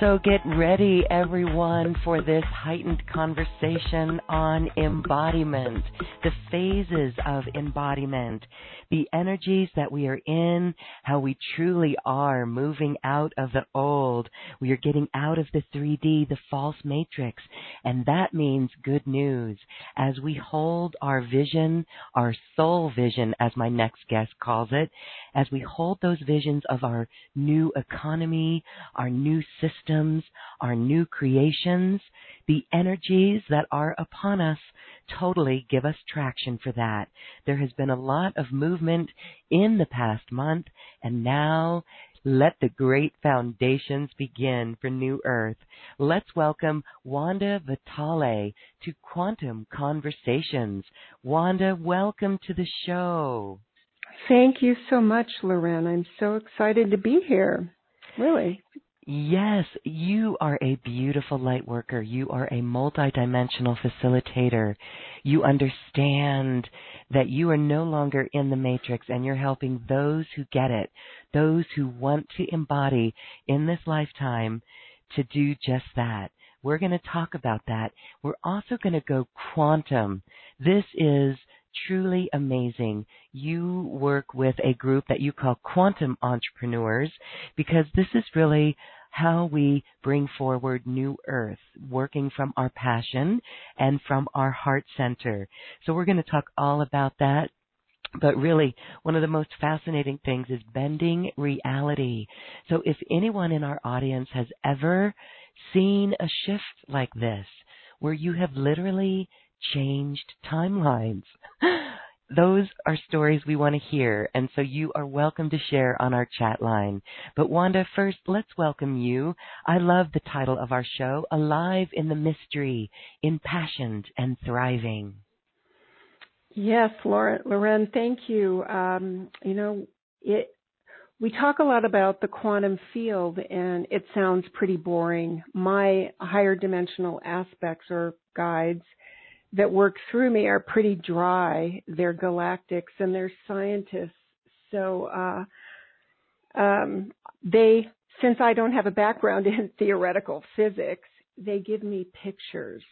So get ready, everyone, for this heightened conversation on embodiment, the phases of embodiment, the energies that we are in, how we truly are moving out of the old. We are getting out of the 3D, the false matrix, and that means good news. As we hold our vision, our soul vision, as my next guest calls it, as we hold those visions of our new economy, our new systems, our new creations, the energies that are upon us totally give us traction for that. There has been a lot of movement in the past month, and now let the great foundations begin for New Earth. Let's welcome Wanda Vitale to Quantum Conversations. Wanda, welcome to the show. Thank you so much, Loren. I'm so excited to be here. Really. Yes, you are a beautiful light worker. You are a multidimensional facilitator. You understand that you are no longer in the matrix and you're helping those who get it, those who want to embody in this lifetime to do just that. We're going to talk about that. We're also going to go quantum. This is truly amazing. You work with a group that you call Quantum Entrepreneurs because this is really how we bring forward New Earth, working from our passion and from our heart center. So we're going to talk all about that. But really, one of the most fascinating things is bending reality. So if anyone in our audience has ever seen a shift like this, where you have literally changed timelines. Those are stories we want to hear, and so you are welcome to share on our chat line. But Wanda, first, let's welcome you. I love the title of our show, Alive in the Mystery, Impassioned and Thriving. Yes, Loren, thank you. Um, you know, it, we talk a lot about the quantum field and it sounds pretty boring. My higher dimensional aspects or guides that work through me are pretty dry. They're galactics and they're scientists. So uh, um, they, since I don't have a background in theoretical physics, they give me pictures.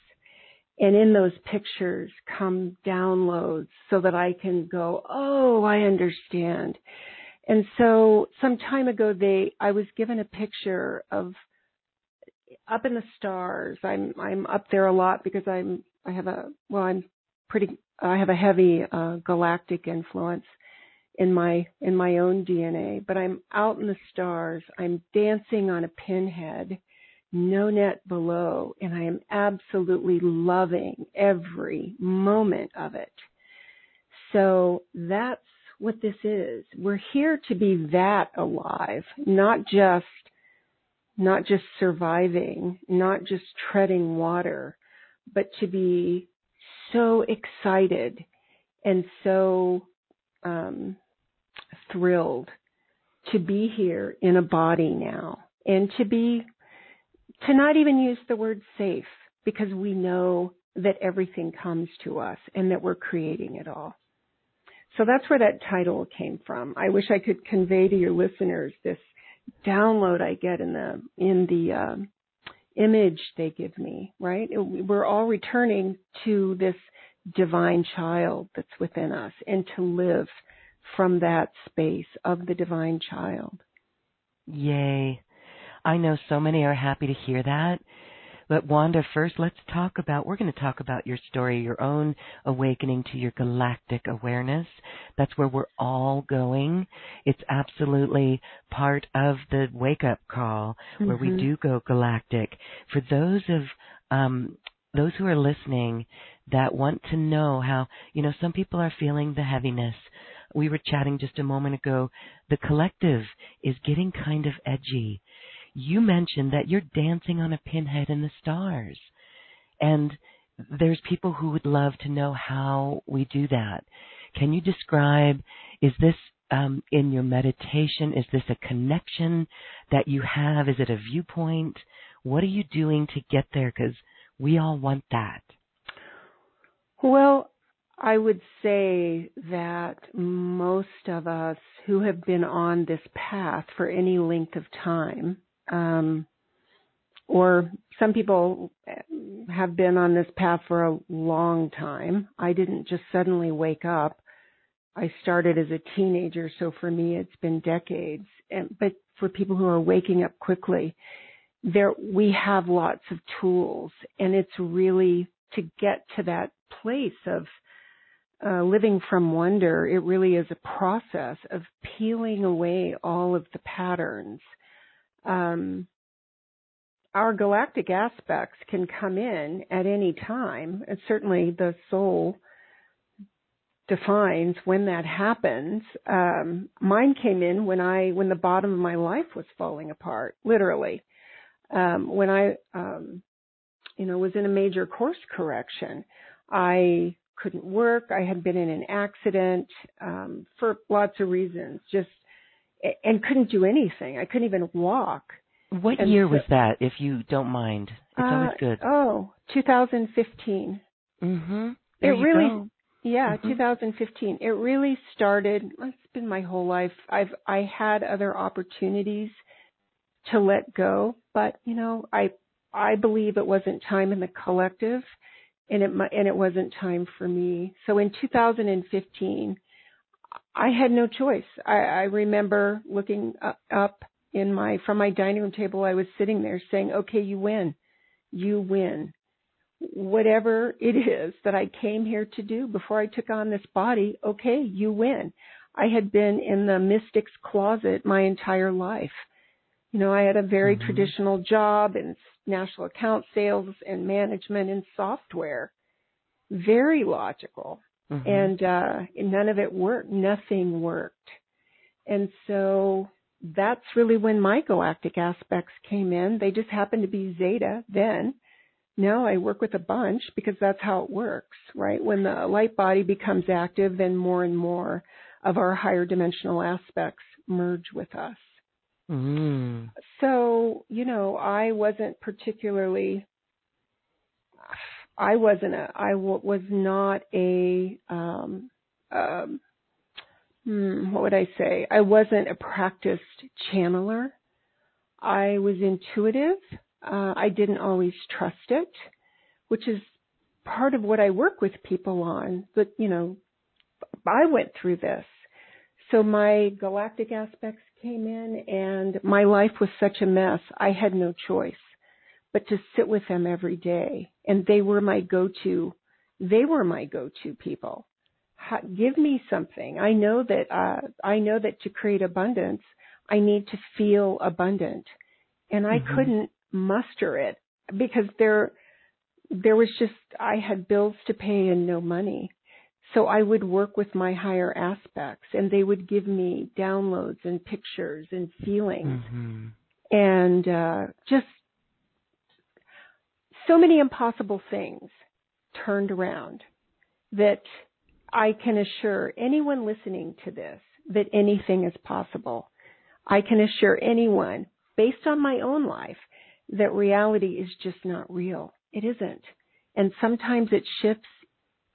And in those pictures come downloads so that I can go, oh, I understand. And so some time ago, they, I was given a picture of up in the stars. I'm, I'm up there a lot because I'm I have a well, I'm pretty. I have a heavy uh, galactic influence in my in my own DNA, but I'm out in the stars. I'm dancing on a pinhead, no net below, and I am absolutely loving every moment of it. So that's what this is. We're here to be that alive, not just not just surviving, not just treading water, but to be so excited and so um, thrilled to be here in a body now and to be, to not even use the word safe because we know that everything comes to us and that we're creating it all. So that's where that title came from. I wish I could convey to your listeners this download I get in the in the uh, image they give me. Right? We're all returning to this divine child that's within us, and to live from that space of the divine child. Yay! I know so many are happy to hear that but Wanda, first let's talk about, we're going to talk about your story, your own awakening to your galactic awareness. That's where we're all going. It's absolutely part of the wake up call where mm-hmm. we do go galactic. For those of, um, those who are listening that want to know how, you know, some people are feeling the heaviness. We were chatting just a moment ago. The collective is getting kind of edgy you mentioned that you're dancing on a pinhead in the stars. And there's people who would love to know how we do that. Can you describe, is this um, in your meditation? Is this a connection that you have? Is it a viewpoint? What are you doing to get there? Because we all want that. Well, I would say that most of us who have been on this path for any length of time um, or some people have been on this path for a long time. I didn't just suddenly wake up. I started as a teenager, so for me it's been decades. And, but for people who are waking up quickly, there we have lots of tools, and it's really to get to that place of uh, living from wonder. It really is a process of peeling away all of the patterns um, our galactic aspects can come in at any time. And certainly the soul defines when that happens. Um, mine came in when I, when the bottom of my life was falling apart, literally. Um, when I, um, you know, was in a major course correction, I couldn't work. I had been in an accident um, for lots of reasons. Just and couldn't do anything. I couldn't even walk. What and year so, was that, if you don't mind? It's uh, always good. Oh, 2015. Mhm. It really, go. yeah, mm-hmm. 2015. It really started. It's been my whole life. I've I had other opportunities to let go, but you know, I I believe it wasn't time in the collective, and it and it wasn't time for me. So in 2015 I had no choice. I, I remember looking up in my from my dining room table. I was sitting there saying, "Okay, you win, you win." Whatever it is that I came here to do before I took on this body, okay, you win. I had been in the mystic's closet my entire life. You know, I had a very mm-hmm. traditional job in national account sales and management and software. Very logical. Mm-hmm. And uh, none of it worked. Nothing worked. And so that's really when my galactic aspects came in. They just happened to be Zeta then. Now I work with a bunch because that's how it works, right? When the light body becomes active, then more and more of our higher dimensional aspects merge with us. Mm. So, you know, I wasn't particularly I wasn't a, I w- was not a, um, um, hmm, what would I say? I wasn't a practiced channeler. I was intuitive. Uh, I didn't always trust it, which is part of what I work with people on. But, you know, I went through this. So my galactic aspects came in and my life was such a mess. I had no choice but to sit with them every day. And they were my go-to, they were my go-to people. How, give me something. I know that, uh, I know that to create abundance, I need to feel abundant. And I mm-hmm. couldn't muster it because there, there was just, I had bills to pay and no money. So I would work with my higher aspects and they would give me downloads and pictures and feelings. Mm-hmm. And uh, just so many impossible things turned around that I can assure anyone listening to this that anything is possible. I can assure anyone, based on my own life, that reality is just not real. It isn't. And sometimes it shifts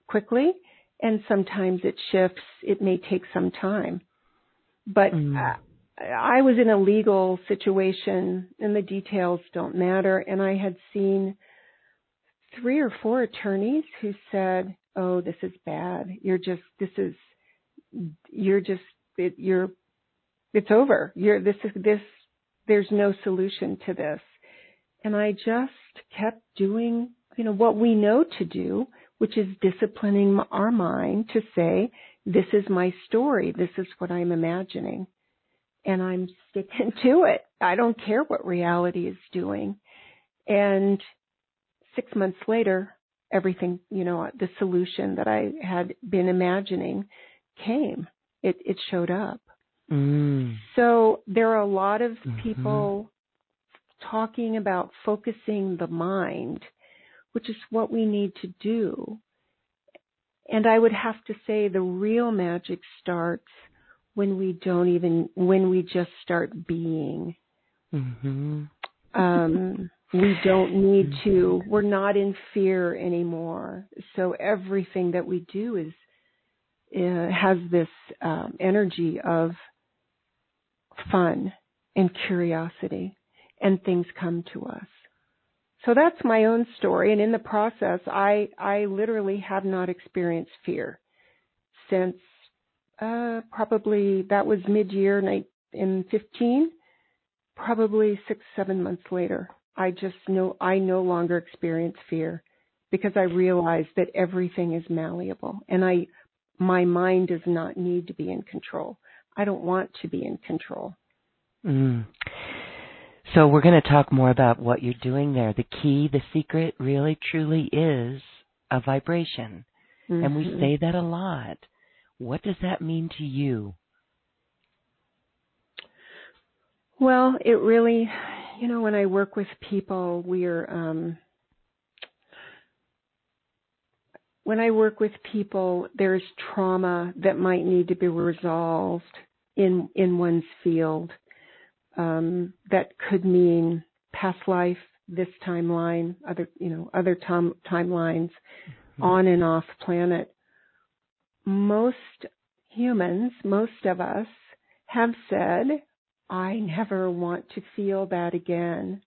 quickly, and sometimes it shifts, it may take some time. But mm. I was in a legal situation, and the details don't matter, and I had seen three or four attorneys who said, "Oh, this is bad. You're just this is you're just it, you're it's over. You're this is this there's no solution to this." And I just kept doing, you know, what we know to do, which is disciplining our mind to say, "This is my story. This is what I'm imagining." And I'm sticking to it. I don't care what reality is doing. And six months later, everything, you know, the solution that I had been imagining came. It, it showed up. Mm. So there are a lot of mm-hmm. people talking about focusing the mind, which is what we need to do. And I would have to say the real magic starts when we don't even, when we just start being. Mm-hmm. Um, we don't need to, we're not in fear anymore. So everything that we do is, uh, has this um, energy of fun and curiosity, and things come to us. So that's my own story, and in the process, I I literally have not experienced fear since uh, probably that was mid-year in 15, probably six seven months later. I just know I no longer experience fear because I realize that everything is malleable and I my mind does not need to be in control. I don't want to be in control. Mm. So we're going to talk more about what you're doing there. The key, the secret really truly is a vibration. Mm-hmm. And we mm-hmm. say that a lot. What does that mean to you? Well, it really you know, when I work with people, we're um, when I work with people, there's trauma that might need to be resolved in in one's field. Um, that could mean past life, this timeline, other you know other time, timelines, mm-hmm. on and off planet. Most humans, most of us, have said I never want to feel that again.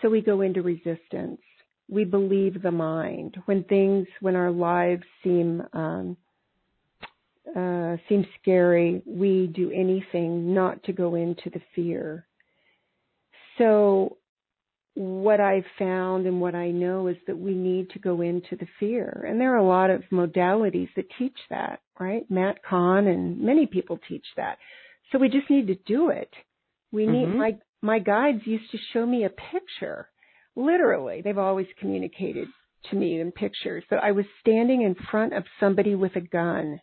So we go into resistance. We believe the mind. When things, when our lives seem, um, uh, seem scary, we do anything not to go into the fear. So what I've found and what I know is that we need to go into the fear. And there are a lot of modalities that teach that, right? Matt Kahn and many people teach that. So we just need to do it. We need mm-hmm. my my guides used to show me a picture. Literally, they've always communicated to me in pictures. So I was standing in front of somebody with a gun,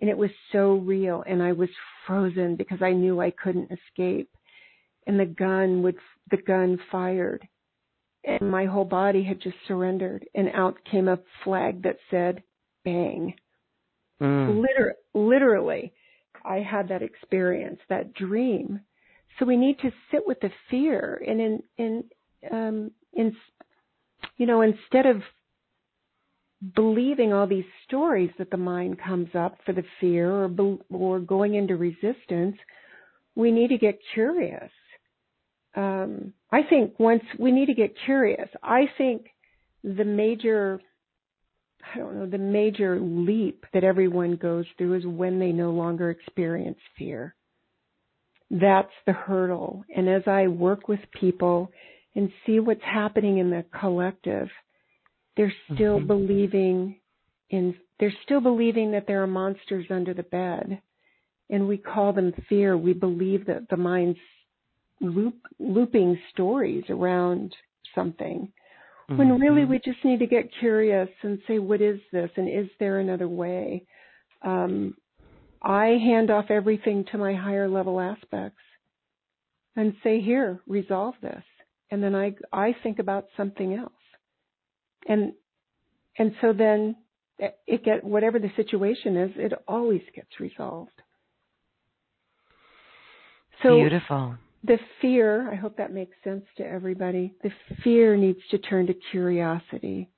and it was so real, and I was frozen because I knew I couldn't escape. And the gun would the gun fired, and my whole body had just surrendered, and out came a flag that said "bang." Mm. Liter- literally, I had that experience, that dream. So we need to sit with the fear and in in um in you know instead of believing all these stories that the mind comes up for the fear or or going into resistance, we need to get curious. Um, I think once we need to get curious. I think the major I don't know, the major leap that everyone goes through is when they no longer experience fear. That's the hurdle. And as I work with people and see what's happening in the collective, they're still mm-hmm. believing in, they're still believing that there are monsters under the bed. And we call them fear. We believe that the mind's loop, looping stories around something when mm-hmm. really we just need to get curious and say, what is this? And is there another way? Um, I hand off everything to my higher level aspects and say, here, resolve this. And then I, I think about something else. And, and so then it get, whatever the situation is, it always gets resolved. So Beautiful. The fear, I hope that makes sense to everybody. The fear needs to turn to curiosity.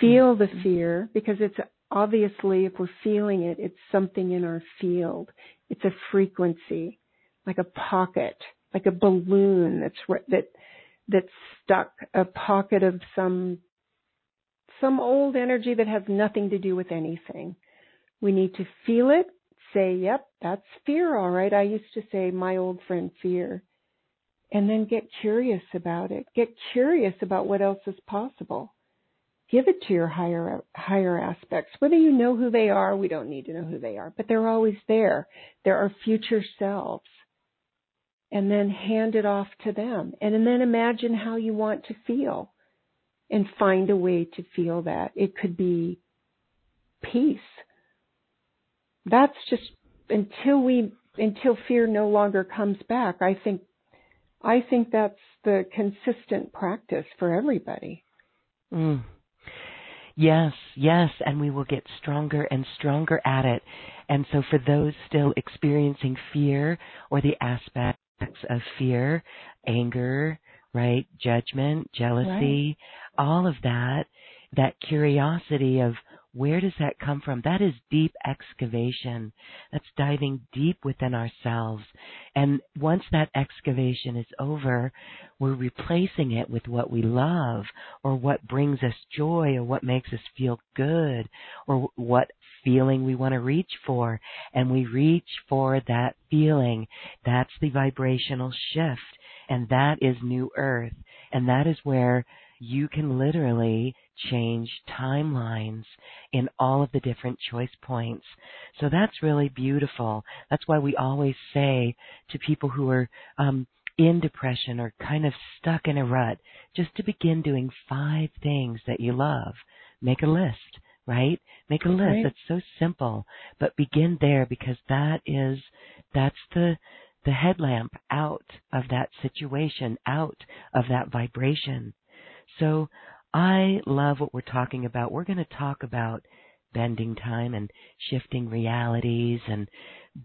Feel the Mm-hmm. fear because it's obviously, if we're feeling it, it's something in our field. It's a frequency, like a pocket, like a balloon that's that that's stuck, a pocket of some some old energy that has nothing to do with anything. We need to feel it, say, yep, that's fear, all right. I used to say, my old friend fear. And then get curious about it. Get curious about what else is possible. Give it to your higher, higher aspects. Whether you know who they are, we don't need to know who they are, but they're always there. There are our future selves. And then hand it off to them. And then imagine how you want to feel and find a way to feel that. It could be peace. That's just until we until fear no longer comes back. I think I think that's the consistent practice for everybody. Mm. Yes, yes, and we will get stronger and stronger at it. And so for those still experiencing fear or the aspects of fear, anger, right, judgment, jealousy, right. all of that, that curiosity of where does that come from? That is deep excavation. That's diving deep within ourselves. And once that excavation is over, we're replacing it with what we love or what brings us joy or what makes us feel good or what feeling we want to reach for. And we reach for that feeling. That's the vibrational shift. And that is new earth. And that is where you can literally change timelines in all of the different choice points. So that's really beautiful. That's why we always say to people who are um, in depression or kind of stuck in a rut, just to begin doing five things that you love. Make a list, right? Make a list. Right. It's so simple, but begin there because that is that's the the headlamp out of that situation, out of that vibration. So I love what we're talking about. We're going to talk about bending time and shifting realities and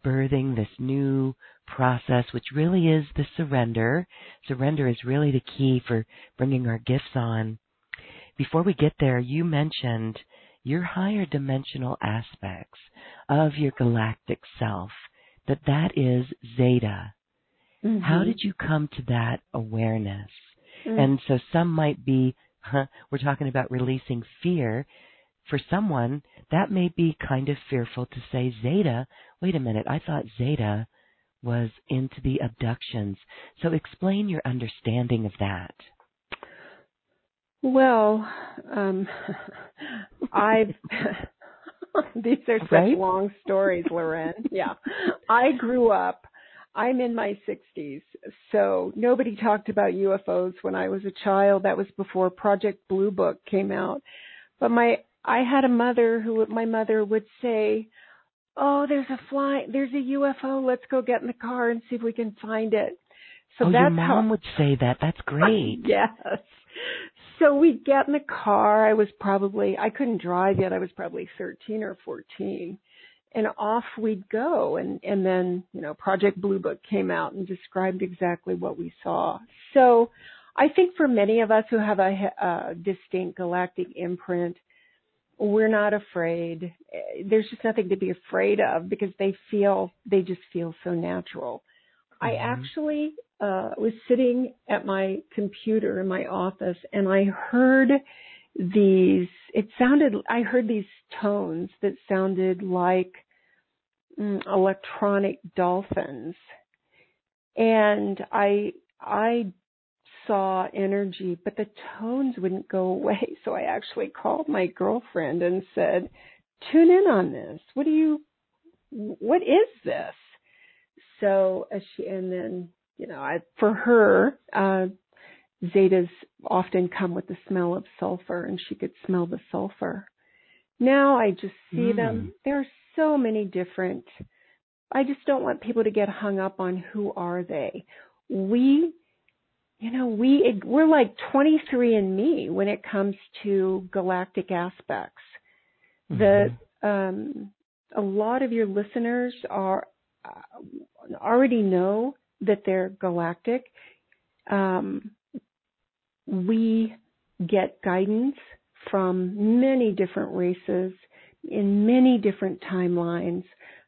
birthing this new process, which really is the surrender. Surrender is really the key for bringing our gifts on. Before we get there, you mentioned your higher dimensional aspects of your galactic self, that that is Zeta. Mm-hmm. How did you come to that awareness? Mm. And so some might be, huh, we're talking about releasing fear. For someone, that may be kind of fearful to say, Zeta, wait a minute, I thought Zeta was into the abductions. So explain your understanding of that. Well, um, I've, these are such Right? long stories, Loren. Yeah. I grew up I'm in my 60s, so nobody talked about UFOs when I was a child. That was before Project Blue Book came out. But my I had a mother who my mother would say, "Oh, there's a fly, there's a UFO. Let's go get in the car and see if we can find it." So oh, that's your mom how, would say that. That's great. yes. So we get in the car. I was probably I couldn't drive yet. I was probably 13 or 14 and off we'd go. And and then you know project blue book came out and described exactly what we saw. So i think for many of us who have a, a distinct galactic imprint we're not afraid. There's just nothing to be afraid of because they feel they just feel so natural. I Mhm. actually uh was sitting at my computer in my office and i heard these it sounded i heard these tones that sounded like mm, electronic dolphins. And i i saw energy but the tones wouldn't go away. So i actually called my girlfriend and said tune in on this. What do you what is this? So she and then you know i for her uh Zetas often come with the smell of sulfur, and she could smell the sulfur. Now I just see Mm. them. There are so many different. I just don't want people to get hung up on who are they. We, you know, we we're like 23 and Me when it comes to galactic aspects. The Mhm. um, a lot of your listeners are uh, already know that they're galactic. Um, we get guidance from many different races in many different timelines.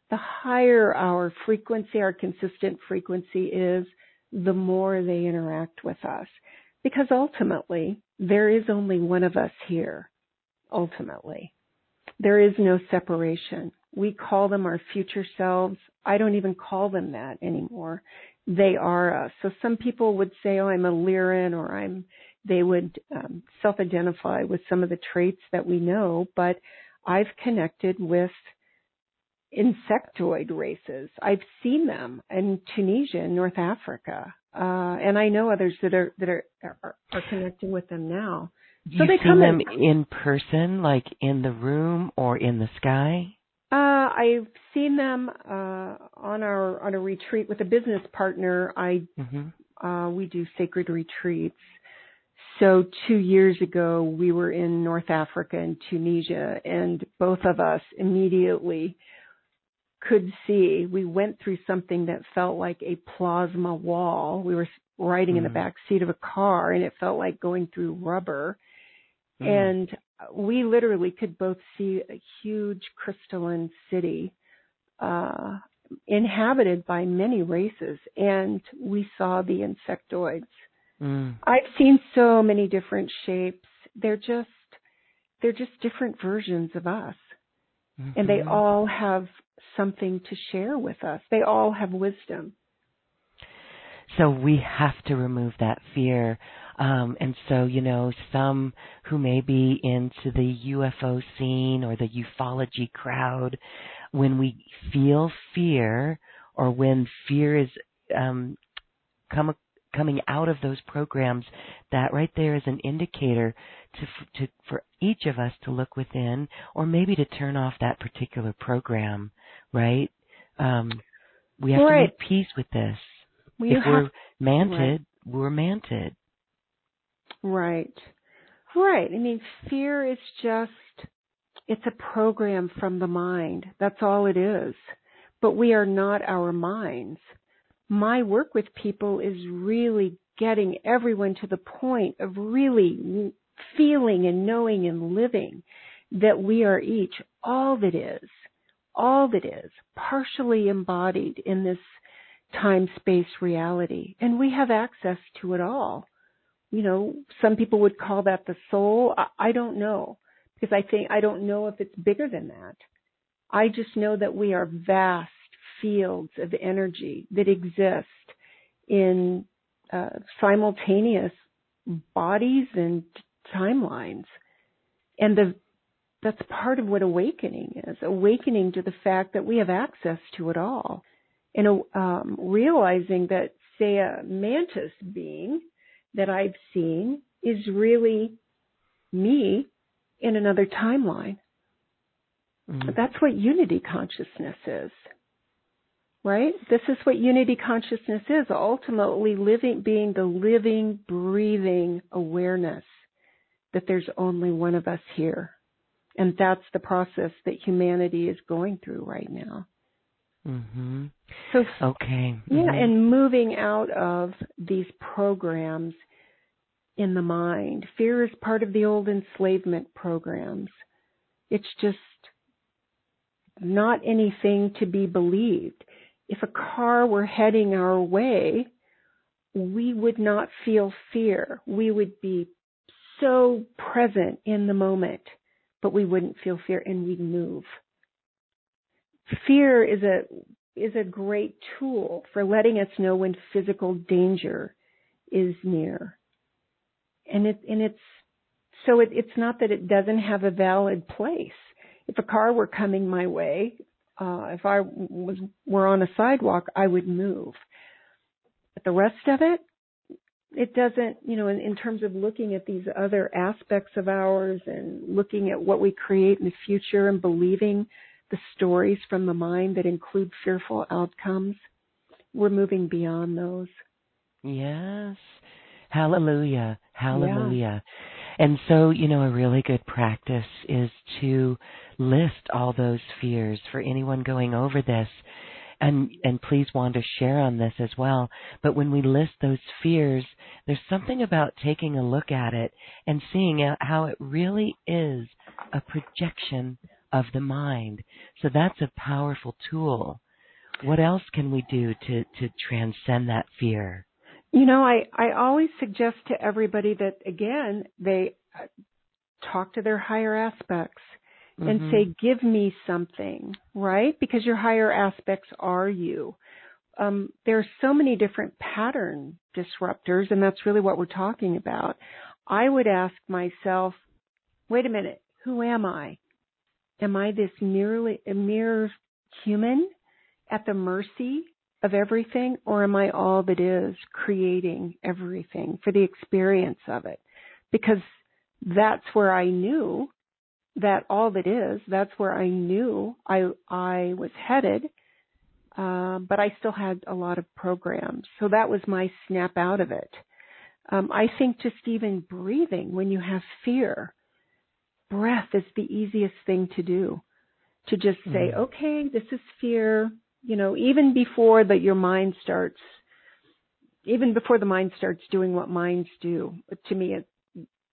The higher our frequency, our consistent frequency is, the more they interact with us. Because ultimately, there is only one of us here. Ultimately. There is no separation. We call them our future selves. I don't even call them that anymore. They are us. So some people would say, oh, I'm a Lyran or I'm, they would um, self-identify with some of the traits that we know, but I've connected with insectoid races. I've seen them in Tunisia, North Africa, uh, and I know others that are that are are, are connecting with them now. So You've they come them in, in person, like in the room or in the sky. Uh, I've seen them uh, on our on a retreat with a business partner. I mm-hmm. uh, we do sacred retreats. So two years ago, we were in North Africa and Tunisia, and both of us immediately could see. We went through something that felt like a plasma wall. We were riding mm. in the mm-hmm. back seat of a car, and it felt like going through rubber. Mm. And we literally could both see a huge crystalline city uh, inhabited by many races, and we saw the insectoids. Mm. I've seen so many different shapes. They're just they're just different versions of us. Mm-hmm. And they mm-hmm. all have something to share with us. They all have wisdom. So we have to remove that fear um, and so, you know, some who may be into the UFO scene or the ufology crowd, when we feel fear or when fear is um, come, coming out of those programs, that right there is an indicator to, to, for each of us to look within or maybe to turn off that particular program, right? Um, we have right. to make peace with this. Well, if we're manted, right. we're manted. Right. Right. I mean, fear is just, it's a program from the mind. That's all it is. But we are not our minds. My work with people is really getting everyone to the point of really feeling and knowing and living that we are each all that is, all that is, partially embodied in this time space reality. And we have access to it all you know, some people would call that the soul. I, I don't know because I think I don't know if it's bigger than that. I just know that we are vast fields of energy that exist in uh, simultaneous bodies and timelines. And the that's part of what awakening is awakening to the fact that we have access to it all and um, realizing that say a mantis being that I've seen is really me in another timeline. Mm-hmm. That's what unity consciousness is. Right? This is what unity consciousness is. Ultimately living, being the living, breathing awareness that there's only one of us here. And that's the process that humanity is going through right now. Mm-hmm. So okay, yeah, mm-hmm. and moving out of these programs in the mind. Fear is part of the old enslavement programs. It's just not anything to be believed. If a car were heading our way, we would not feel fear. We would be so present in the moment, but we wouldn't feel fear and we'd move fear is a is a great tool for letting us know when physical danger is near. And it and it's so it, it's not that it doesn't have a valid place. If a car were coming my way, uh, if I was were on a sidewalk, I would move. But the rest of it, it doesn't. You know, in, in terms of looking at these other aspects of ours and looking at what we create in the future and believing the stories from the mind that include fearful outcomes. We're moving beyond those. Yes. Hallelujah. Hallelujah. Yeah. And so, you know, a really good practice is to list all those fears for anyone going over this and and please want to share on this as well. But when we list those fears, there's something about taking a look at it and seeing how it really is a projection of the mind. So that's a powerful tool. What else can we do to to transcend that fear? You know, I I always suggest to everybody that again they uh, talk to their higher aspects mm-hmm. and say, "Give me something," right? Because your higher aspects are you. Um, there are so many different pattern disruptors, and that's really what we're talking about. I would ask myself, "Wait a minute, who am I? Am I this merely a mere human at the mercy of everything, or am I all that is creating everything for the experience of it? Because that's where I knew that all that is, that's where I knew I I was headed. Um, but I still had a lot of programs. So that was my snap out of it. Um, I think just even breathing when you have fear, breath is the easiest thing to do. To just say, mm-hmm. okay, this is fear you know, even before that your mind starts, even before the mind starts doing what minds do. To me, it,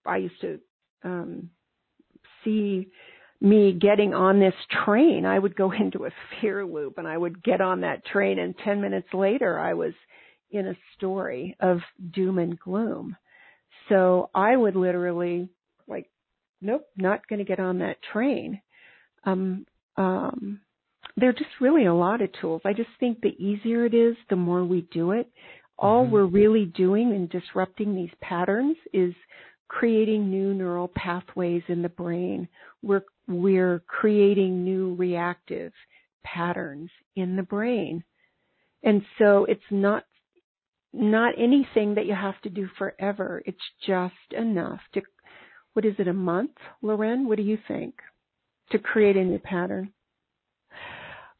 I used to um, see me getting on this train. I would go into a fear loop and I would get on that train, and 10 minutes later, I was in a story of doom and gloom. So I would literally, like, nope, not going to get on that train. Um, um, there are just really a lot of tools. I just think the easier it is, the more we do it. All mm-hmm. we're really doing in disrupting these patterns is creating new neural pathways in the brain. We're, we're creating new reactive patterns in the brain. And so it's not, not anything that you have to do forever. It's just enough to, what is it, a month, Loren? What do you think? To create a new pattern?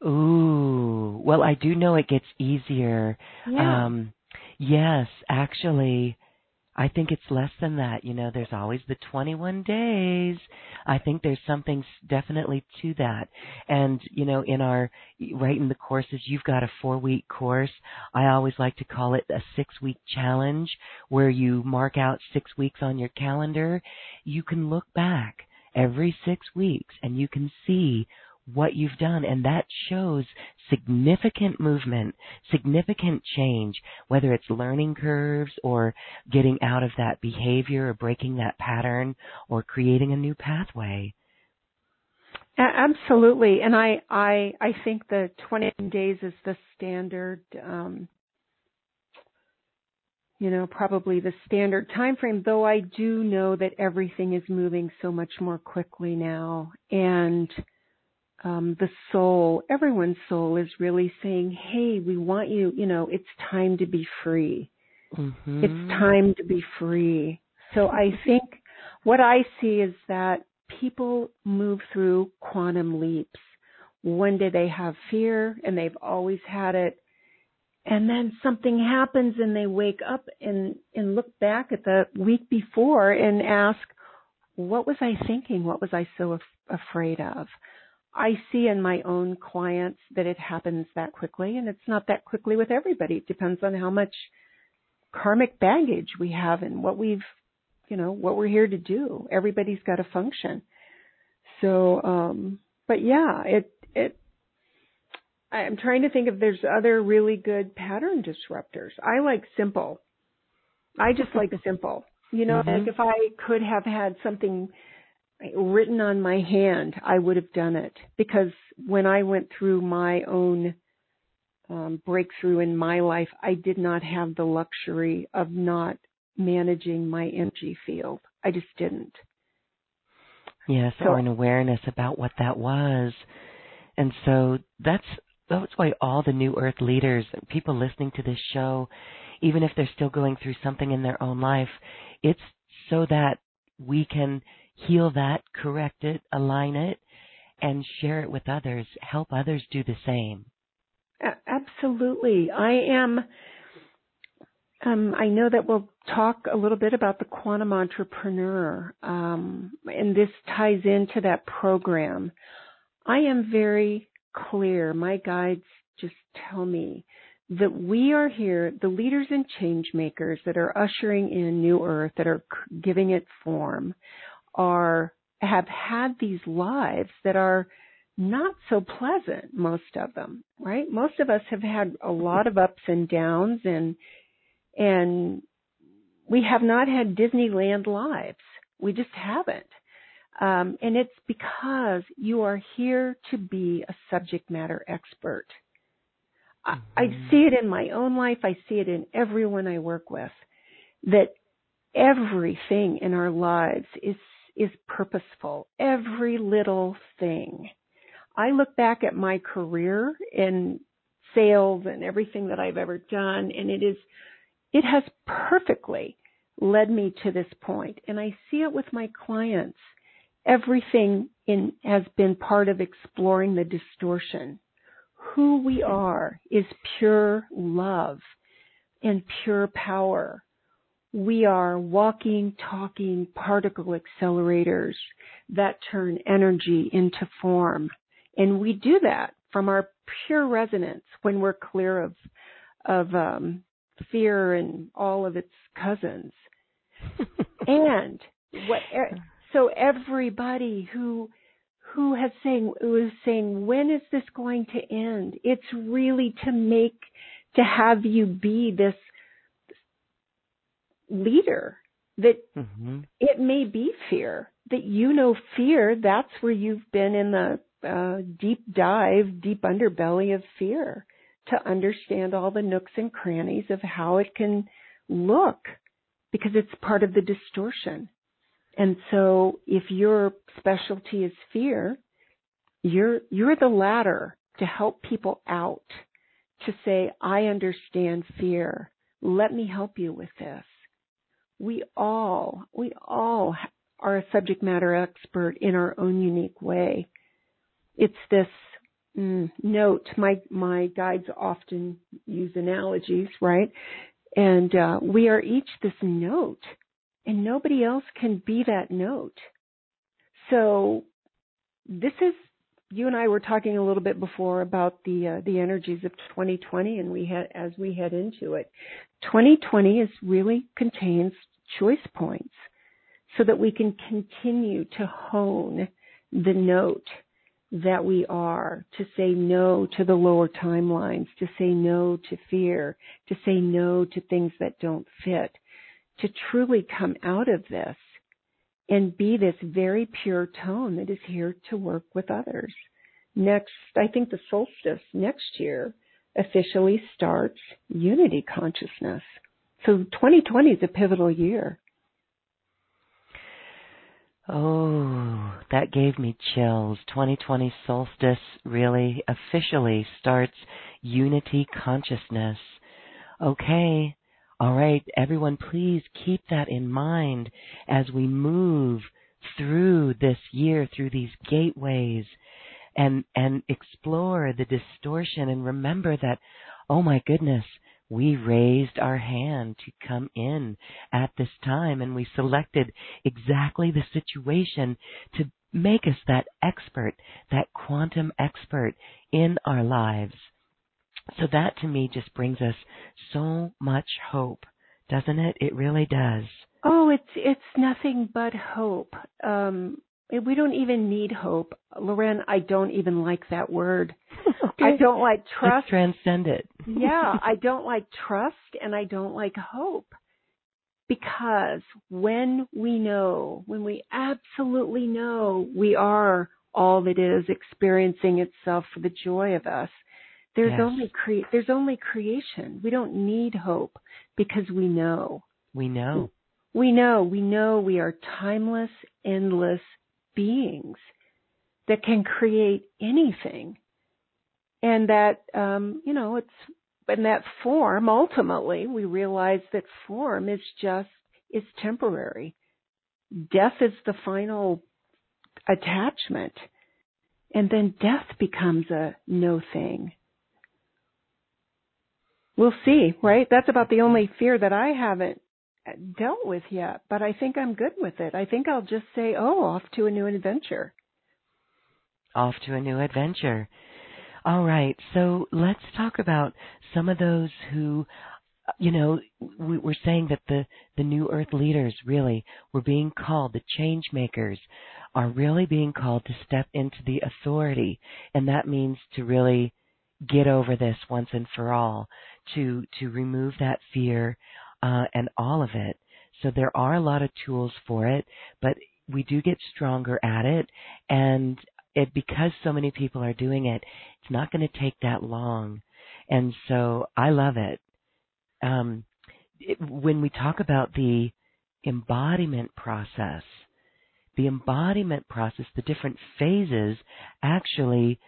Ooh, well, I do know it gets easier. Yeah. Um, yes, actually, I think it's less than that. You know, there's always the 21 days. I think there's something definitely to that. And, you know, in our, right in the courses, you've got a four week course. I always like to call it a six week challenge where you mark out six weeks on your calendar. You can look back every six weeks and you can see what you've done. And that shows significant movement, significant change, whether it's learning curves or getting out of that behavior or breaking that pattern or creating a new pathway. Absolutely, and I I I think the 20 days is the standard. Um, you know, probably the standard time frame. Though I do know that everything is moving so much more quickly now, and um, the soul, everyone's soul is really saying, hey, we want you, you know, it's time to be free. Mm-hmm. It's time to be free. So I think what I see is that people move through quantum leaps. One day they have fear and they've always had it. And then something happens and they wake up and, and look back at the week before and ask, what was I thinking? What was I so af- afraid of? I see in my own clients that it happens that quickly, and it's not that quickly with everybody. It depends on how much karmic baggage we have and what we've, you know, what we're here to do. Everybody's got a function. So, um, but yeah, it, it, I'm trying to think if there's other really good pattern disruptors. I like simple. I just like simple. You know, mm-hmm. like if I could have had something written on my hand, I would have done it because when I went through my own um, breakthrough in my life, I did not have the luxury of not managing my energy field. I just didn't. Yes, so, or an awareness about what that was. And so that's that's why all the new earth leaders, people listening to this show, even if they're still going through something in their own life, it's so that we can heal that, correct it, align it, and share it with others. Help others do the same. Absolutely. I am. Um, I know that we'll talk a little bit about the quantum entrepreneur, um, and this ties into that program. I am very clear. My guides just tell me that we are here, the leaders and change makers that are ushering in new earth, that are giving it form, are have had these lives that are not so pleasant, most of them, right? Most of us have had a lot of ups and downs and and we have not had Disneyland lives. We just haven't. Um, and it's because you are here to be a subject matter expert. Mm-hmm. I, I mm-hmm. see it in my own life. I see it in everyone I work with that everything in our lives is, is purposeful. Every little thing. I look back at my career in sales and everything that I've ever done and it is, it has perfectly led me to this point. And I see it with my clients everything in has been part of exploring the distortion. Who we are is pure love and pure power. We are walking, talking particle accelerators that turn energy into form. And we do that from our pure resonance when we're clear of, of um, fear and all of its cousins. and what so everybody who who has saying who is saying when is this going to end it's really to make to have you be this leader that mm-hmm. it may be fear that you know fear that's where you've been in the uh, deep dive deep underbelly of fear to understand all the nooks and crannies of how it can look because it's part of the distortion and so if your specialty is fear, you're, you're the ladder to help people out to say, I understand fear. Let me help you with this. We all, we all are a subject matter expert in our own unique way. It's this mm, note. My, my guides often use analogies, right? And uh, we are each this note and nobody else can be that note. So this is you and I were talking a little bit before about the uh, the energies of 2020 and we had as we head into it. 2020 is really contains choice points so that we can continue to hone the note that we are to say no to the lower timelines to say no to fear to say no to things that don't fit. To truly come out of this and be this very pure tone that is here to work with others. Next, I think the solstice next year officially starts unity consciousness. So 2020 is a pivotal year. Oh, that gave me chills. 2020 solstice really officially starts unity consciousness. Okay, all right, everyone, please keep that in mind as we move through this year, through these gateways, and, and explore the distortion and remember that, oh my goodness, we raised our hand to come in at this time and we selected exactly the situation to make us that expert, that quantum expert in our lives. So that to me just brings us so much hope, doesn't it? It really does. Oh, it's it's nothing but hope. Um we don't even need hope. Loren, I don't even like that word. okay. I don't like trust. Let's transcend it. yeah, I don't like trust and I don't like hope. Because when we know, when we absolutely know we are all that is experiencing itself for the joy of us, there's yes. only cre- there's only creation. We don't need hope because we know. We know. We know. We know we are timeless, endless beings that can create anything. And that um, you know, it's in that form ultimately we realize that form is just is temporary. Death is the final attachment. And then death becomes a no thing we'll see, right? That's about the only fear that I haven't dealt with yet, but I think I'm good with it. I think I'll just say, oh, off to a new adventure. Off to a new adventure. All right. So let's talk about some of those who, you know, we, we're saying that the, the new earth leaders really were being called, the change makers are really being called to step into the authority. And that means to really get over this once and for all, to, to remove that fear, uh, and all of it. So there are a lot of tools for it, but we do get stronger at it. And it because so many people are doing it, it's not going to take that long. And so I love it. Um, it, when we talk about the embodiment process, the embodiment process, the different phases actually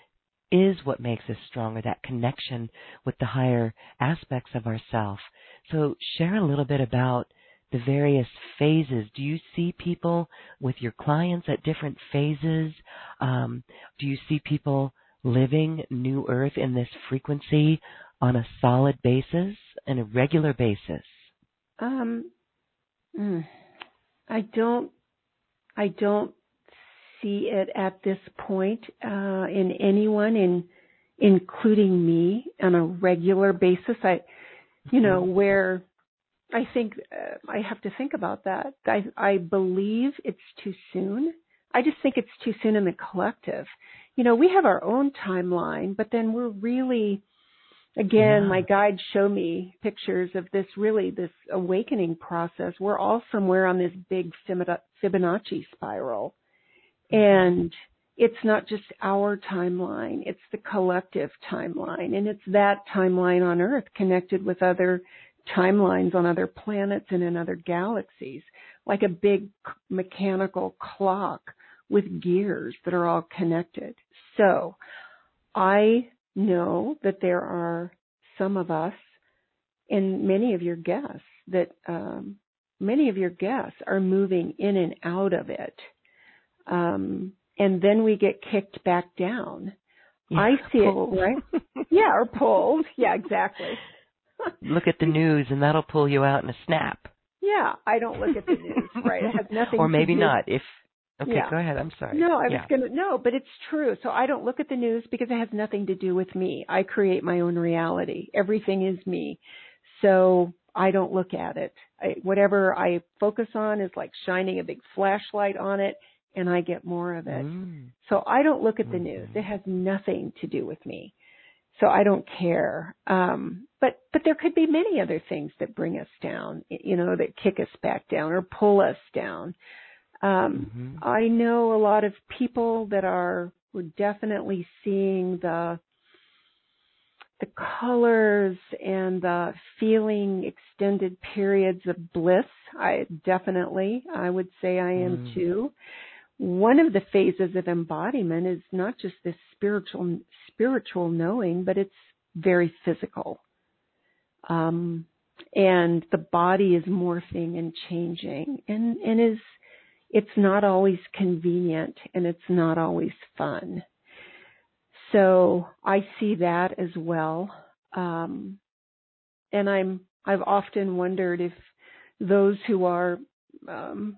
is what makes us stronger, that connection with the higher aspects of ourself. So share a little bit about the various phases. Do you see people with your clients at different phases? Um, do you see people living New Earth in this frequency on a solid basis and a regular basis? Um, mm, I don't. I don't see it at this point uh, in anyone, in including me, on a regular basis. I, you know, mm-hmm. where I think uh, I have to think about that. I, I believe it's too soon. I just think it's too soon in the collective. You know, we have our own timeline, but then we're really, again, yeah. my guides show me pictures of this really, this awakening process. We're all somewhere on this big Fibonacci spiral. And it's not just our timeline, it's the collective timeline. And it's that timeline on Earth connected with other timelines on other planets and in other galaxies, like a big mechanical clock with gears that are all connected. So I know that there are some of us and many of your guests that um, many of your guests are moving in and out of it. Um, and then we get kicked back down. Yeah, I see pulled. it, right? yeah, or pulled. Yeah, exactly look at the news and that'll pull you out in a snap. Yeah, I don't look at the news, right? It has nothing or maybe not. If okay, yeah. go ahead. I'm sorry. No, I yeah. was gonna no, but it's true. So I don't look at the news because it has nothing to do with me. I create my own reality. Everything is me. So I don't look at it. I, whatever I focus on is like shining a big flashlight on it and I get more of it. Mm. So I don't look at the mm-hmm. news. It has nothing to do with me so I don't care. Um, but but there could be many other things that bring us down, you know, that kick us back down or pull us down. Um, mm-hmm. I know a lot of people that are we're definitely seeing the the colors and the feeling extended periods of bliss. I definitely, I would say I am mm. too one of the phases of embodiment is not just this spiritual spiritual knowing, but it's very physical. Um, and the body is morphing and changing and, and is it's not always convenient and it's not always fun. So I see that as well. Um, and I'm I've often wondered if those who are um,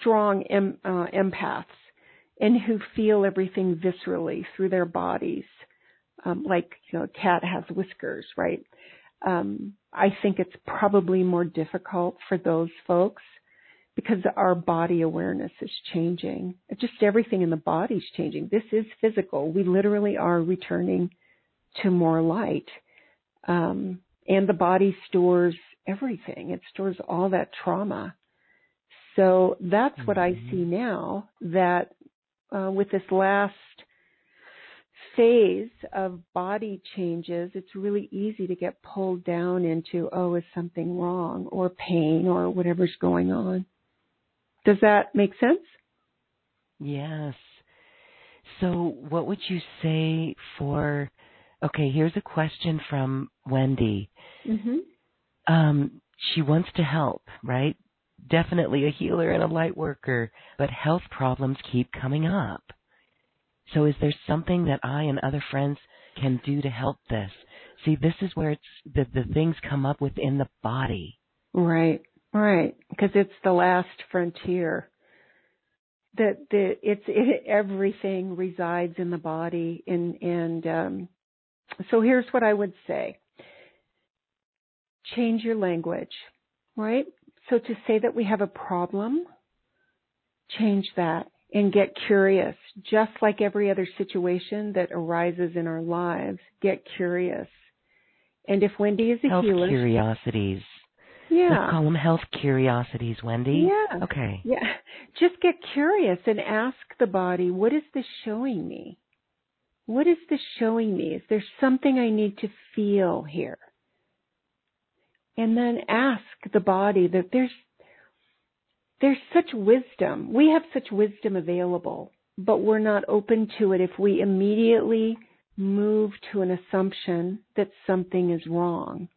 strong em, uh, empaths and who feel everything viscerally through their bodies, um, like you know, a cat has whiskers, right? Um, I think it's probably more difficult for those folks because our body awareness is changing. Just everything in the body is changing. This is physical. We literally are returning to more light. Um, and the body stores everything. It stores all that trauma. So that's what I see mm-hmm. now that uh, with this last phase of body changes, it's really easy to get pulled down into, oh, is something wrong or pain or whatever's going on. Does that make sense? Yes. So, what would you say for? Okay, here's a question from Wendy. Mm-hmm. Um, she wants to help, right? Definitely a healer and a light worker, but health problems keep coming up. So is there something that I and other friends can do to help this? See, this is where it's the, the things come up within the body. Right, right. Because it's the last frontier. that the it's it, everything resides in the body and and um so here's what I would say change your language right so to say that we have a problem change that and get curious just like every other situation that arises in our lives get curious and if Wendy is a health healer curiosities yeah. Let's call them health curiosities, Wendy. Yeah. Okay. Yeah. Just get curious and ask the body, what is this showing me? What is this showing me? Is there something I need to feel here? And then ask the body that there's there's such wisdom. We have such wisdom available, but we're not open to it if we immediately move to an assumption that something is wrong.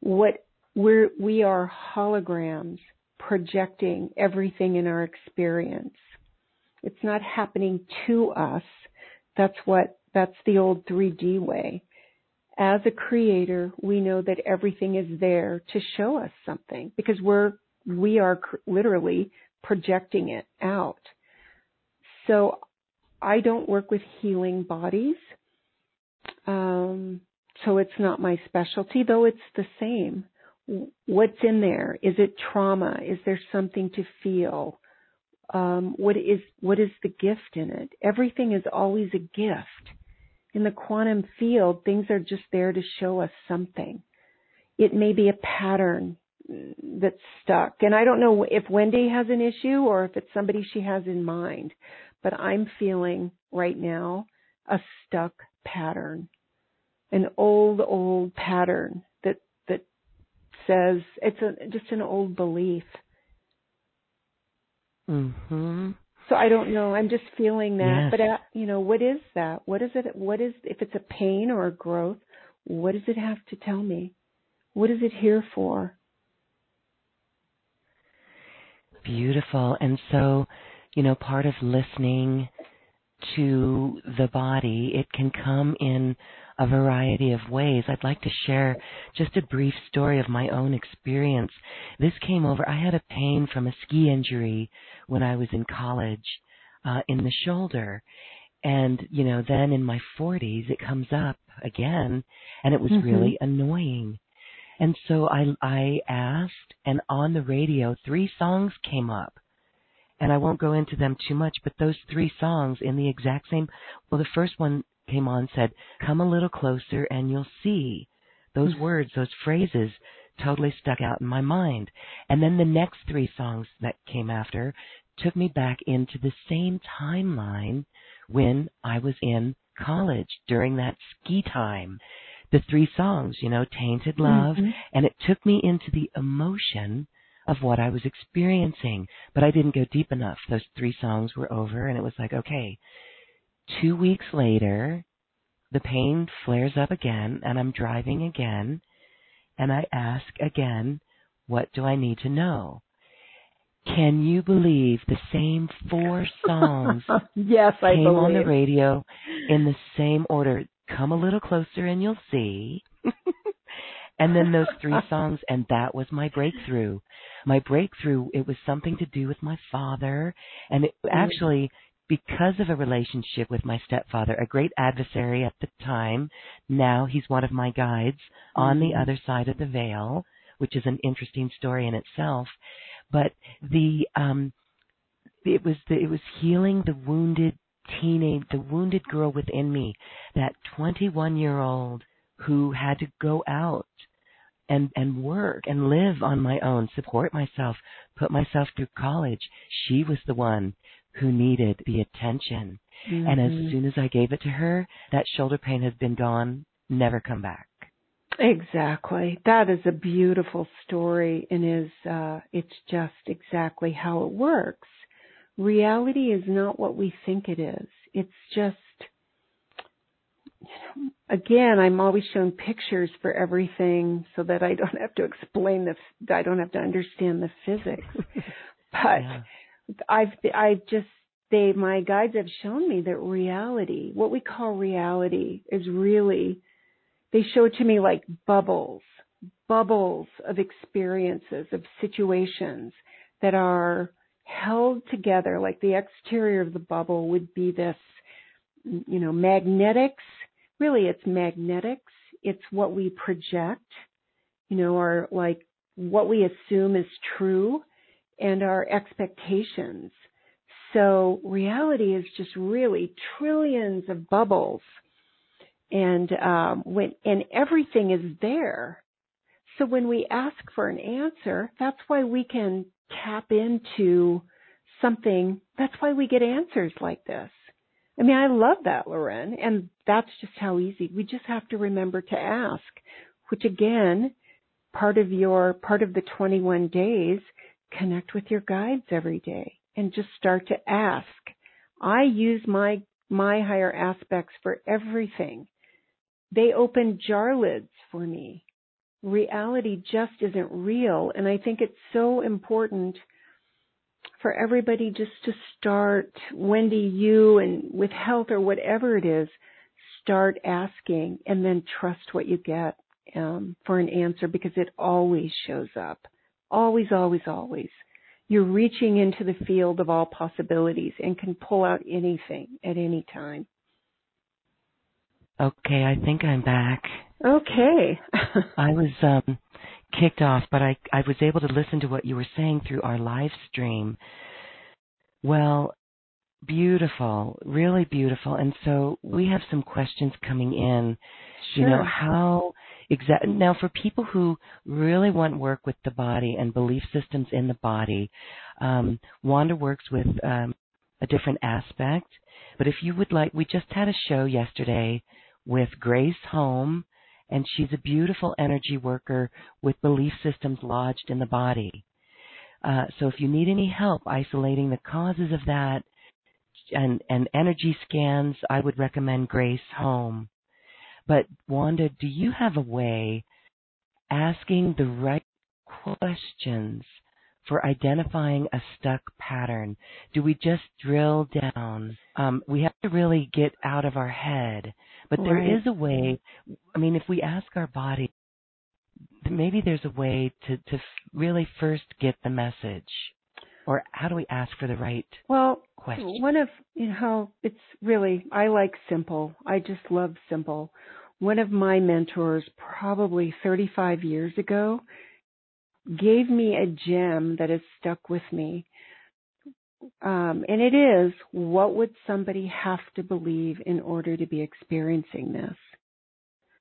What we're, we are holograms projecting everything in our experience. It's not happening to us. That's what, that's the old 3D way. As a creator, we know that everything is there to show us something because we're, we are literally projecting it out. So I don't work with healing bodies. Um, so it's not my specialty, though it's the same what's in there? Is it trauma? Is there something to feel? Um, what is what is the gift in it? Everything is always a gift. In the quantum field, things are just there to show us something. It may be a pattern that's stuck. And I don't know if Wendy has an issue or if it's somebody she has in mind, but I'm feeling right now a stuck pattern. An old, old pattern that, that says it's a, just an old belief. Mhm. So I don't know. I'm just feeling that. Yes. But uh, you know, what is that? What is it? What is if it's a pain or a growth? What does it have to tell me? What is it here for? Beautiful. And so, you know, part of listening to the body, it can come in a variety of ways. I'd like to share just a brief story of my own experience. This came over, I had a pain from a ski injury when I was in college uh, in the shoulder. And, you know, then in my 40s, it comes up again, and it was mm-hmm. really annoying. And so I, I asked, and on the radio, three songs came up and I won't go into them too much, but those three songs in the exact same, well, the first one came on said, Come a little closer and you'll see. Those mm-hmm. words, those phrases totally stuck out in my mind. And then the next three songs that came after took me back into the same timeline when I was in college during that ski time. The three songs, you know, Tainted Love, mm-hmm. and it took me into the emotion of what I was experiencing. But I didn't go deep enough. Those three songs were over, and it was like, okay, Two weeks later, the pain flares up again, and I'm driving again, and I ask again, What do I need to know? Can you believe the same four songs yes, I came believe. on the radio in the same order? Come a little closer and you'll see. and then those three songs, and that was my breakthrough. My breakthrough, it was something to do with my father, and it mm. actually because of a relationship with my stepfather, a great adversary at the time. Now he's one of my guides on the mm-hmm. other side of the veil, which is an interesting story in itself. But the um it was the, it was healing the wounded teenage the wounded girl within me, that 21 year old who had to go out and and work and live on my own, support myself, put myself through college. She was the one who needed the attention. Mm-hmm. And as mm-hmm. soon as I gave it to her, that shoulder pain has been gone, never come back. Exactly. That is a beautiful story and is uh it's just exactly how it works. Reality is not what we think it is. It's just again, I'm always showing pictures for everything so that I don't have to explain the I don't have to understand the physics. but yeah. I've I've just they my guides have shown me that reality, what we call reality, is really they show it to me like bubbles, bubbles of experiences, of situations that are held together like the exterior of the bubble would be this you know magnetics. Really it's magnetics. It's what we project you know or like what we assume is true and our expectations so reality is just really trillions of bubbles and um, when and everything is there so when we ask for an answer that's why we can tap into something. That's why we get answers like this. I mean, I love that, Loren, and that's just how easy. We just have to remember to ask, which again, part of your, part of the 21 days, connect with your guides every day and just start to ask. I use my, my higher aspects for everything. They open jar lids for me reality just isn't real. And I think it's so important for everybody just to start, Wendy, you and with health or whatever it is, start asking and then trust what you get um, for an answer because it always shows up. Always, always, always. You're reaching into the field of all possibilities and can pull out anything at any time. Okay, I think I'm back. Okay. I was um, kicked off, but I I was able to listen to what you were saying through our live stream. Well, beautiful, really beautiful. And so we have some questions coming in. Sure. You know how exactly now for people who really want work with the body and belief systems in the body, um, Wanda works with um, a different aspect. But if you would like, we just had a show yesterday with Grace Home and she's a beautiful energy worker with belief systems lodged in the body. Uh, so if you need any help isolating the causes of that and, and energy scans, I would recommend Grace Home. But Wanda, do you have a way asking the right questions for identifying a stuck pattern? Do we just drill down? Um, we have to really get out of our head. But there right. is a way. I mean, if we ask our body, maybe there's a way to to really first get the message. Or how do we ask for the right well, question? One of you know, it's really I like simple. I just love simple. One of my mentors, probably 35 years ago, gave me a gem that has stuck with me. Um, and it is what would somebody have to believe in order to be experiencing this?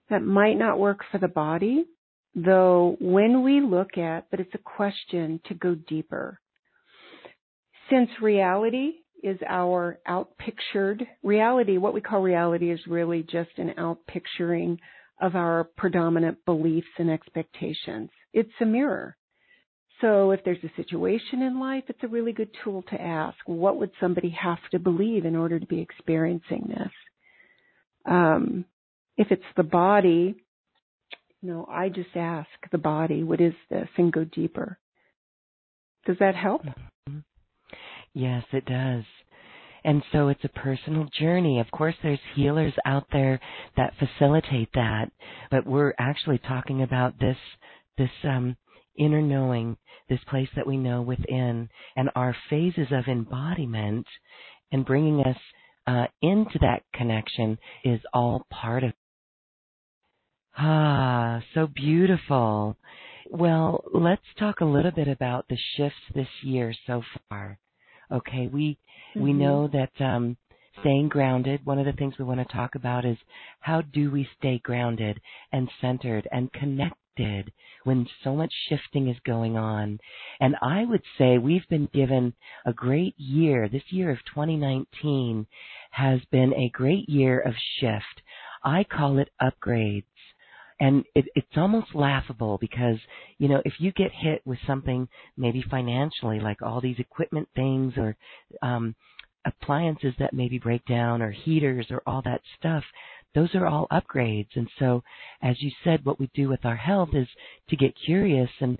That might not work for the body, though when we look at, but it's a question to go deeper. Since reality is our outpictured reality, what we call reality is really just an outpicturing of our predominant beliefs and expectations. It's a mirror. So if there's a situation in life, it's a really good tool to ask, what would somebody have to believe in order to be experiencing this? Um, if it's the body, you know, I just ask the body, what is this, and go deeper. Does that help? Yes, it does. And so it's a personal journey. Of course, there's healers out there that facilitate that, but we're actually talking about this this um, inner knowing, this place that we know within, and our phases of embodiment, and bringing us uh, into that connection is all part of. Ah, so beautiful. Well, let's talk a little bit about the shifts this year so far. Okay, we mm-hmm. we know that um, staying grounded. One of the things we want to talk about is how do we stay grounded and centered and connected when so much shifting is going on. And I would say we've been given a great year. This year of 2019 has been a great year of shift. I call it upgrades and it, it's almost laughable because you know if you get hit with something maybe financially like all these equipment things or um appliances that maybe break down or heaters or all that stuff those are all upgrades. And so as you said what we do with our health is to get curious. And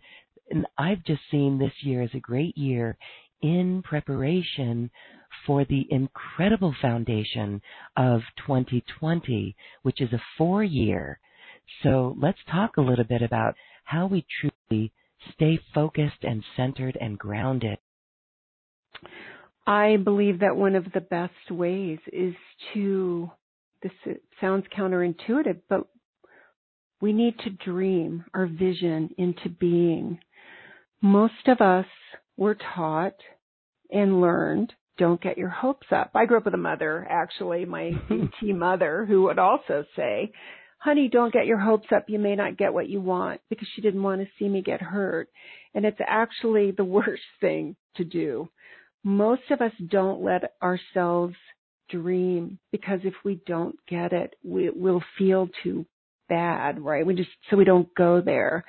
and I've just seen this year as a great year in preparation for the incredible foundation of 2020, which is a four year so let's talk a little bit about how we truly stay focused and centered and grounded. I believe that one of the best ways is to, this sounds counterintuitive, but we need to dream our vision into being. Most of us were taught and learned don't get your hopes up. I grew up with a mother, actually, my ET mother, who would also say, honey, don't get your hopes up. You may not get what you want because she didn't want to see me get hurt. And it's actually the worst thing to do. Most of us don't let ourselves dream because if we don't get it, we, will feel too bad, right? We just, so we don't go there.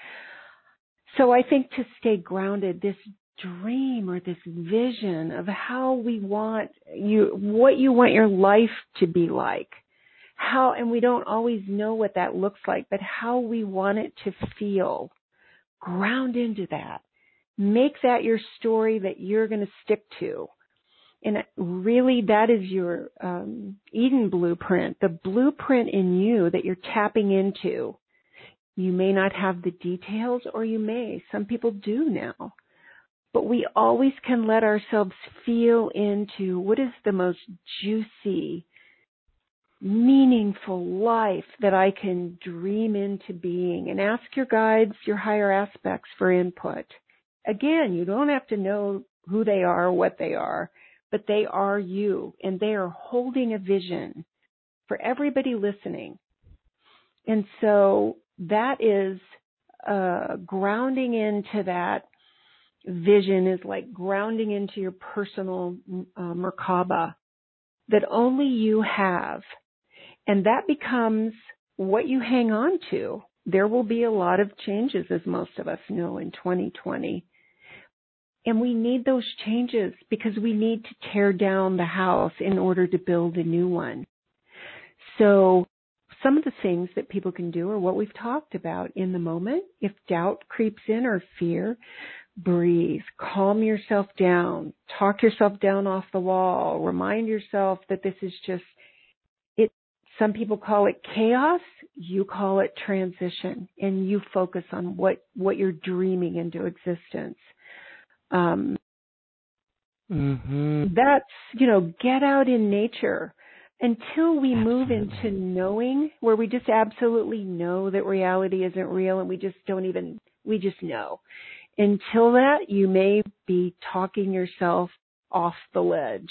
So I think to stay grounded, this dream or this vision of how we want you, what you want your life to be like, how, and we don't always know what that looks like, but how we want it to feel. Ground into that. Make that your story that you're going to stick to. And really, that is your um, Eden blueprint, the blueprint in you that you're tapping into. You may not have the details, or you may. Some people do now. But we always can let ourselves feel into what is the most juicy, meaningful life that I can dream into being. And ask your guides, your higher aspects for input. Again, you don't have to know who they are or what they are but they are you and they are holding a vision for everybody listening. And so that is uh, grounding into that vision is like grounding into your personal uh, Merkaba that only you have. And that becomes what you hang on to. There will be a lot of changes, as most of us know, in 2020. And we need those changes because we need to tear down the house in order to build a new one. So some of the things that people can do are what we've talked about in the moment. If doubt creeps in or fear, breathe, calm yourself down, talk yourself down off the wall, remind yourself that this is just some people call it chaos, you call it transition and you focus on what what you're dreaming into existence. Um, mm-hmm. That's, you know, get out in nature until we absolutely. move into knowing where we just absolutely know that reality isn't real and we just don't even, we just know. Until that, you may be talking yourself off the ledge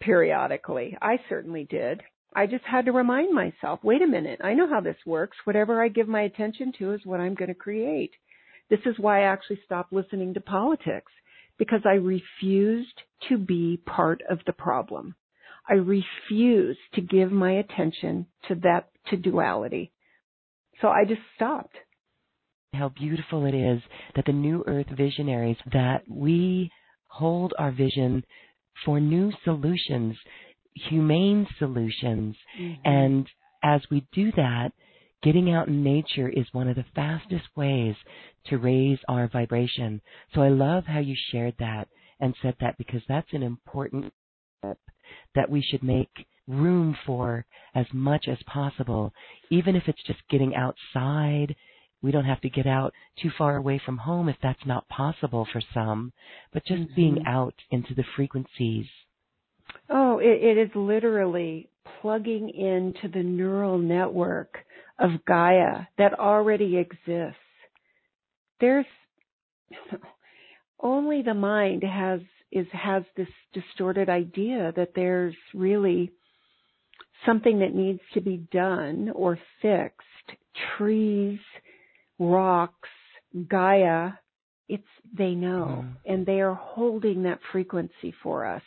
periodically. I certainly did. I just had to remind myself, wait a minute, I know how this works. Whatever I give my attention to is what I'm going to create. This is why I actually stopped listening to politics because I refused to be part of the problem. I refused to give my attention to that, to duality. So I just stopped. How beautiful it is that the New Earth visionaries, that we hold our vision for new solutions, humane solutions. Mm-hmm. And as we do that, Getting out in nature is one of the fastest ways to raise our vibration. So I love how you shared that and said that because that's an important step that we should make room for as much as possible, even if it's just getting outside. We don't have to get out too far away from home if that's not possible for some, but just mm-hmm. being out into the frequencies. Oh, it, it is literally plugging into the neural network of Gaia that already exists. There's only the mind has is has this distorted idea that there's really something that needs to be done or fixed. Trees, rocks, Gaia, it's they know mm. and they are holding that frequency for us.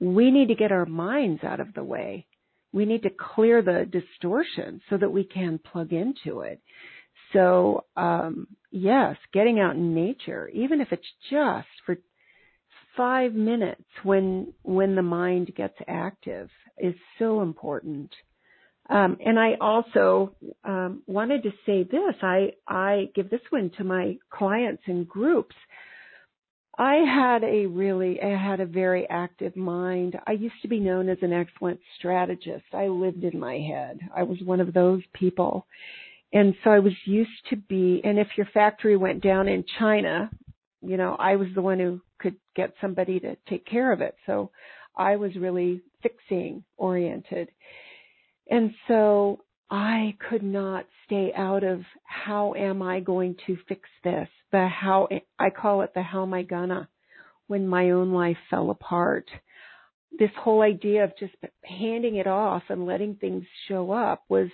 We need to get our minds out of the way we need to clear the distortion so that we can plug into it. So, um, yes, getting out in nature, even if it's just for five minutes when when the mind gets active, is so important. Um, and I also um, wanted to say this. I I give this one to my clients and groups. I had a really, I had a very active mind. I used to be known as an excellent strategist. I lived in my head. I was one of those people. And so I was used to be, and if your factory went down in China, you know, I was the one who could get somebody to take care of it. So I was really fixing oriented. And so I could not stay out of how am I going to fix this? The how, I call it the how am I gonna when my own life fell apart. This whole idea of just handing it off and letting things show up was,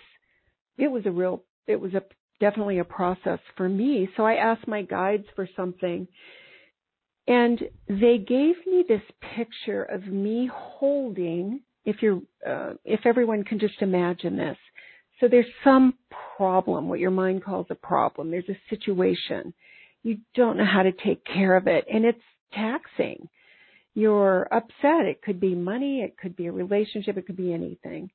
it was a real, it was a definitely a process for me. So I asked my guides for something and they gave me this picture of me holding, if you're, uh, if everyone can just imagine this. So there's some problem, what your mind calls a problem. There's a situation. You don't know how to take care of it and it's taxing. You're upset. It could be money. It could be a relationship. It could be anything.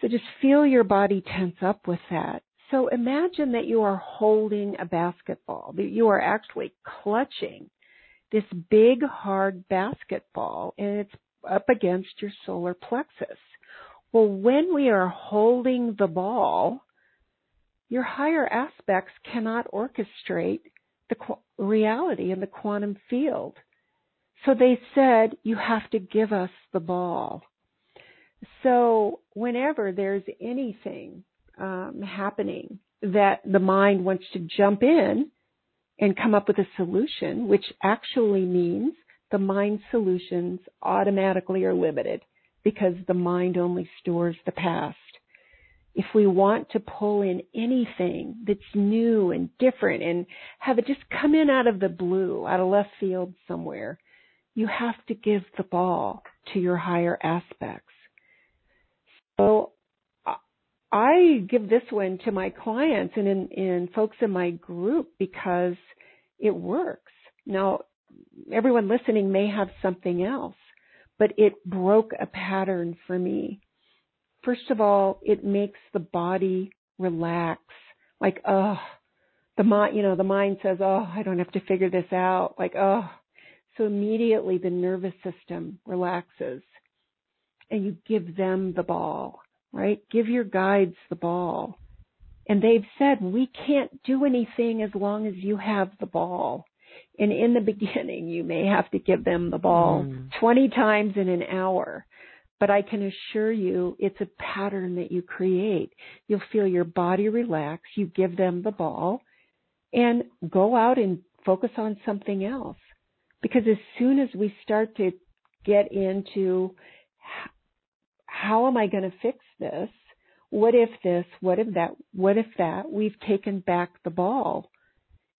So just feel your body tense up with that. So imagine that you are holding a basketball, that you are actually clutching this big hard basketball and it's up against your solar plexus. Well, when we are holding the ball, your higher aspects cannot orchestrate the reality in the quantum field. So they said, you have to give us the ball. So whenever there's anything um, happening that the mind wants to jump in and come up with a solution, which actually means the mind solutions automatically are limited because the mind only stores the past. If we want to pull in anything that's new and different and have it just come in out of the blue, out of left field somewhere, you have to give the ball to your higher aspects. So I give this one to my clients and in, in folks in my group because it works. Now, everyone listening may have something else, but it broke a pattern for me. First of all, it makes the body relax. Like, oh, the mind, you know, the mind says, oh, I don't have to figure this out. Like, oh. So immediately the nervous system relaxes and you give them the ball right? Give your guides the ball. And they've said, we can't do anything as long as you have the ball. And in the beginning, you may have to give them the ball mm. 20 times in an hour. But I can assure you, it's a pattern that you create. You'll feel your body relax. You give them the ball and go out and focus on something else. Because as soon as we start to get into how am I going to fix this? What if this? What if that? What if that? We've taken back the ball.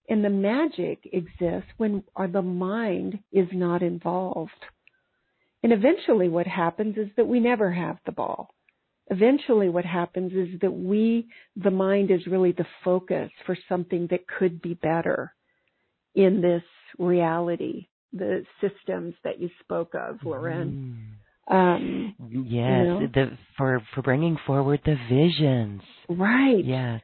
And the magic exists when the mind is not involved. And eventually what happens is that we never have the ball. Eventually what happens is that we, the mind is really the focus for something that could be better in this reality, the systems that you spoke of, Loren. Mm. Um, yes, you know? the for for bringing forward the visions. Right. Yes.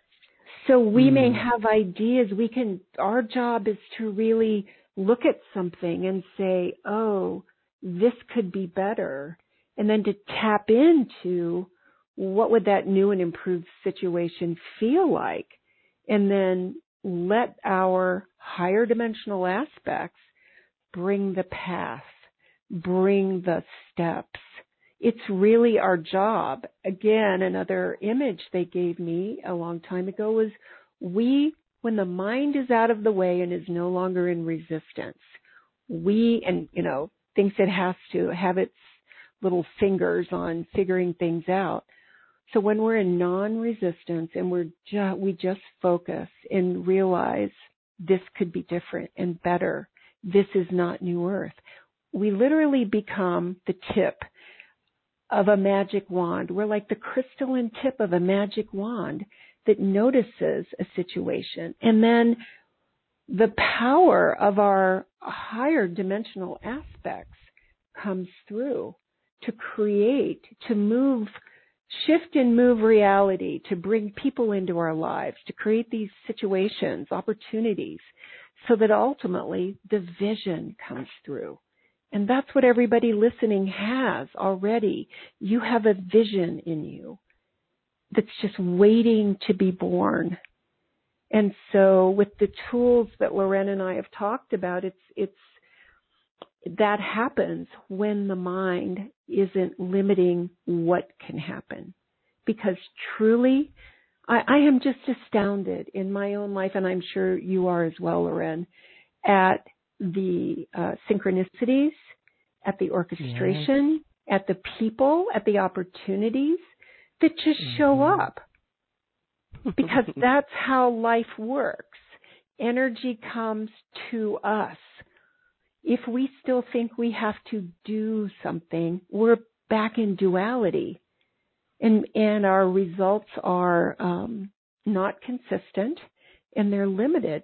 So we mm. may have ideas. We can. Our job is to really look at something and say, "Oh, this could be better," and then to tap into what would that new and improved situation feel like, and then let our higher dimensional aspects bring the path bring the steps. It's really our job. Again, another image they gave me a long time ago was we, when the mind is out of the way and is no longer in resistance, we, and you know, thinks it has to have its little fingers on figuring things out. So when we're in non-resistance and we're ju- we just focus and realize this could be different and better. This is not new earth we literally become the tip of a magic wand. We're like the crystalline tip of a magic wand that notices a situation. And then the power of our higher dimensional aspects comes through to create, to move, shift and move reality, to bring people into our lives, to create these situations, opportunities, so that ultimately the vision comes through. And that's what everybody listening has already. You have a vision in you that's just waiting to be born. And so with the tools that Loren and I have talked about, it's, it's, that happens when the mind isn't limiting what can happen. Because truly, I, I am just astounded in my own life, and I'm sure you are as well, Loren, at the uh, synchronicities, at the orchestration, yes. at the people, at the opportunities that just mm-hmm. show up. Because that's how life works. Energy comes to us. If we still think we have to do something, we're back in duality. And, and our results are um, not consistent and they're limited.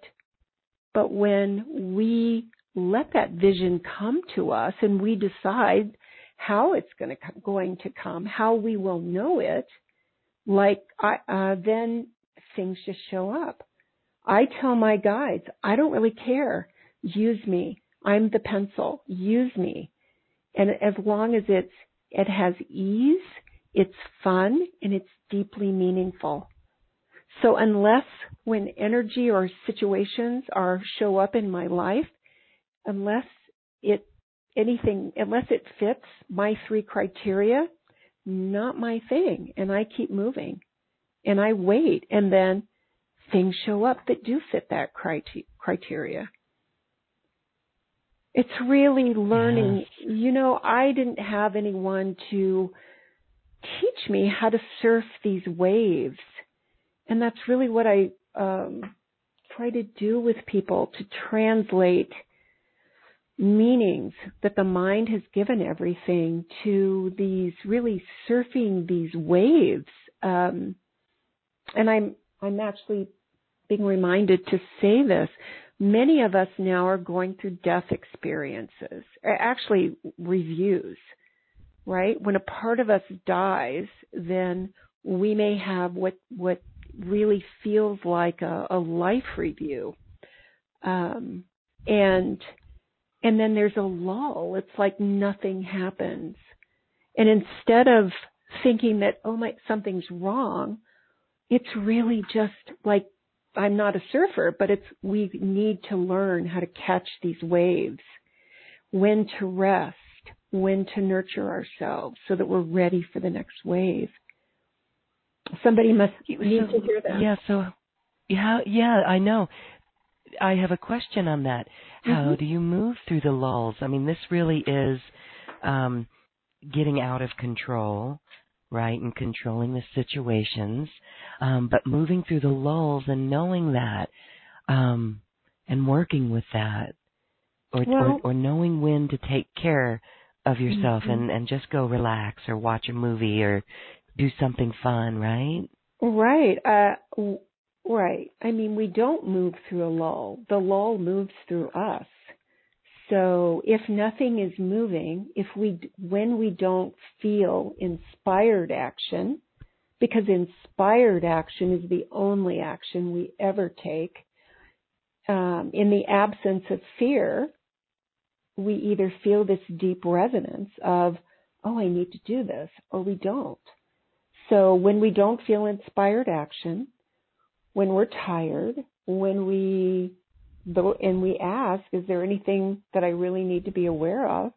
But when we let that vision come to us and we decide how it's going to, going to come, how we will know it, like I, uh, then things just show up. I tell my guides, I don't really care. Use me. I'm the pencil. Use me. And as long as it's, it has ease, it's fun, and it's deeply meaningful. So unless when energy or situations are show up in my life, unless it anything unless it fits my three criteria, not my thing. And I keep moving. And I wait and then things show up that do fit that criteria. It's really learning. Yes. You know, I didn't have anyone to teach me how to surf these waves. And that's really what I um, try to do with people to translate meanings that the mind has given everything to these really surfing these waves. Um, and I'm I'm actually being reminded to say this. Many of us now are going through death experiences, actually reviews right? When a part of us dies, then we may have what what really feels like a, a life review, um, and and then there's a lull. It's like nothing happens, and instead of thinking that oh my something's wrong, it's really just like I'm not a surfer, but it's we need to learn how to catch these waves, when to rest when to nurture ourselves so that we're ready for the next wave. Somebody must need so, to hear that. Yeah, so yeah, yeah, I know. I have a question on that. How mm-hmm. do you move through the lulls? I mean, this really is um, getting out of control, right, and controlling the situations, um, but moving through the lulls and knowing that um, and working with that, or, well, or, or knowing when to take care of yourself mm-hmm. and and just go relax or watch a movie or do something fun, right? Right. Uh right. I mean, we don't move through a lull. The lull moves through us. So if nothing is moving, if we when we don't feel inspired action, because inspired action is the only action we ever take, um, in the absence of fear, we either feel this deep resonance of, oh, I need to do this, or we don't. So when we don't feel inspired action, when we're tired, when we and we ask, is there anything that I really need to be aware of?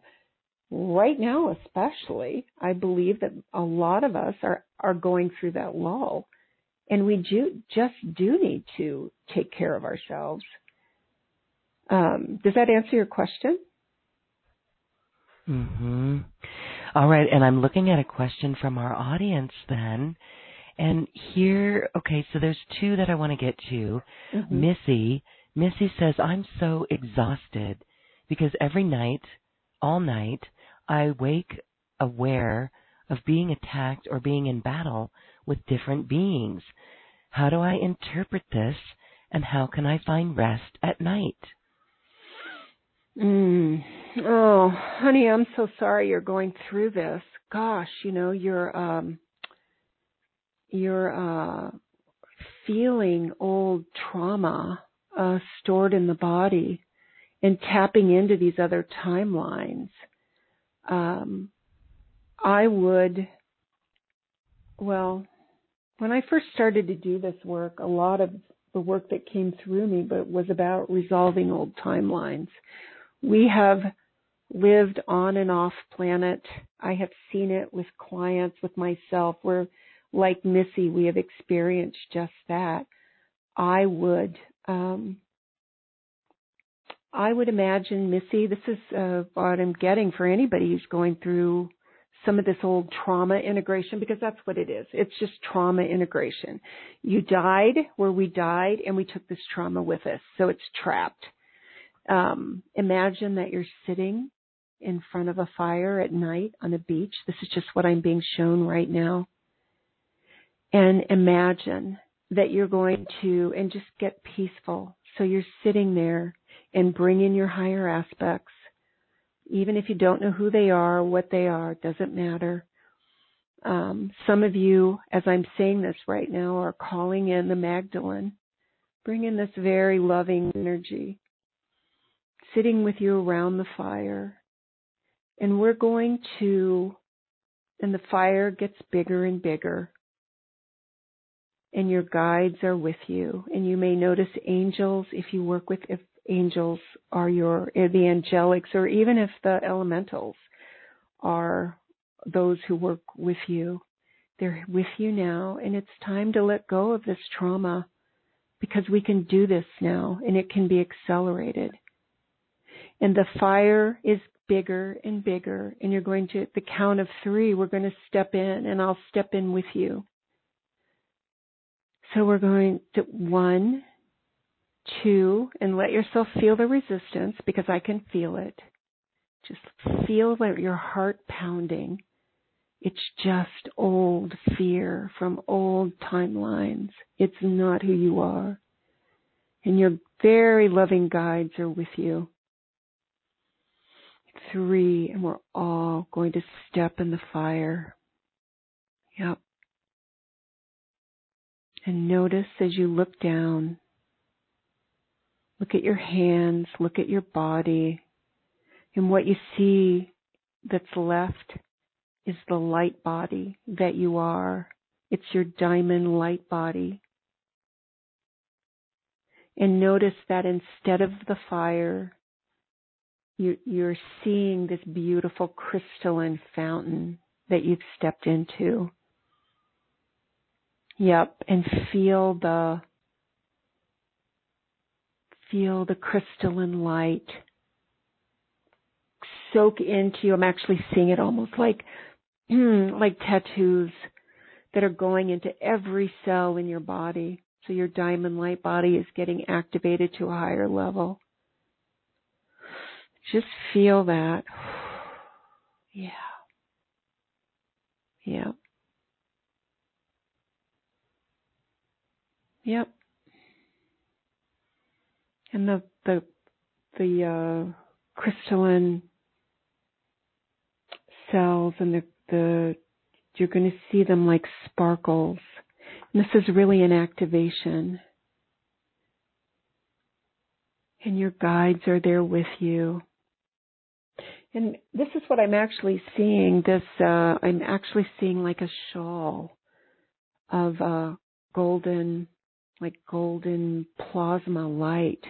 Right now, especially, I believe that a lot of us are, are going through that lull. And we do, just do need to take care of ourselves. Um, does that answer your question? Hmm. All right, and I'm looking at a question from our audience then. And here, okay, so there's two that I want to get to. Mm-hmm. Missy, Missy says, I'm so exhausted because every night, all night, I wake aware of being attacked or being in battle with different beings. How do I interpret this and how can I find rest at night? Mm. Oh, honey, I'm so sorry you're going through this. Gosh, you know, you're um you're uh feeling old trauma uh stored in the body and tapping into these other timelines. Um I would well, when I first started to do this work, a lot of the work that came through me, but was about resolving old timelines. We have lived on and off planet. I have seen it with clients, with myself. We're like Missy, we have experienced just that. I would, um, I would imagine, Missy, this is uh, what I'm getting for anybody who's going through some of this old trauma integration because that's what it is. It's just trauma integration. You died where we died and we took this trauma with us. So it's trapped. Um, imagine that you're sitting in front of a fire at night on a beach. This is just what I'm being shown right now. And imagine that you're going to, and just get peaceful. So you're sitting there and bring in your higher aspects even if you don't know who they are, what they are, doesn't matter. Um, some of you, as I'm saying this right now, are calling in the Magdalene, Bring in this very loving energy, sitting with you around the fire. And we're going to, and the fire gets bigger and bigger. And your guides are with you. And you may notice angels if you work with, if angels are your eh, the angelics or even if the elementals are those who work with you they're with you now and it's time to let go of this trauma because we can do this now and it can be accelerated and the fire is bigger and bigger and you're going to the count of 3 we're going to step in and I'll step in with you so we're going to 1 two, and let yourself feel the resistance because I can feel it. Just feel your heart pounding. It's just old fear from old timelines. It's not who you are. And your very loving guides are with you. Three, and we're all going to step in the fire. Yep. And notice as you look down Look at your hands, look at your body, and what you see that's left is the light body that you are. It's your diamond light body. And notice that instead of the fire, you, are seeing this beautiful crystalline fountain that you've stepped into. Yep, and feel the feel the crystalline light soak into you. I'm actually seeing it almost like like tattoos that are going into every cell in your body. So your diamond light body is getting activated to a higher level. Just feel that. Yeah. Yep. Yep and the the the uh, crystalline cells and the the you're going to see them like sparkles. And this is really an activation. And your guides are there with you. And this is what I'm actually seeing. This uh, I'm actually seeing like a shawl of uh, golden, like golden plasma light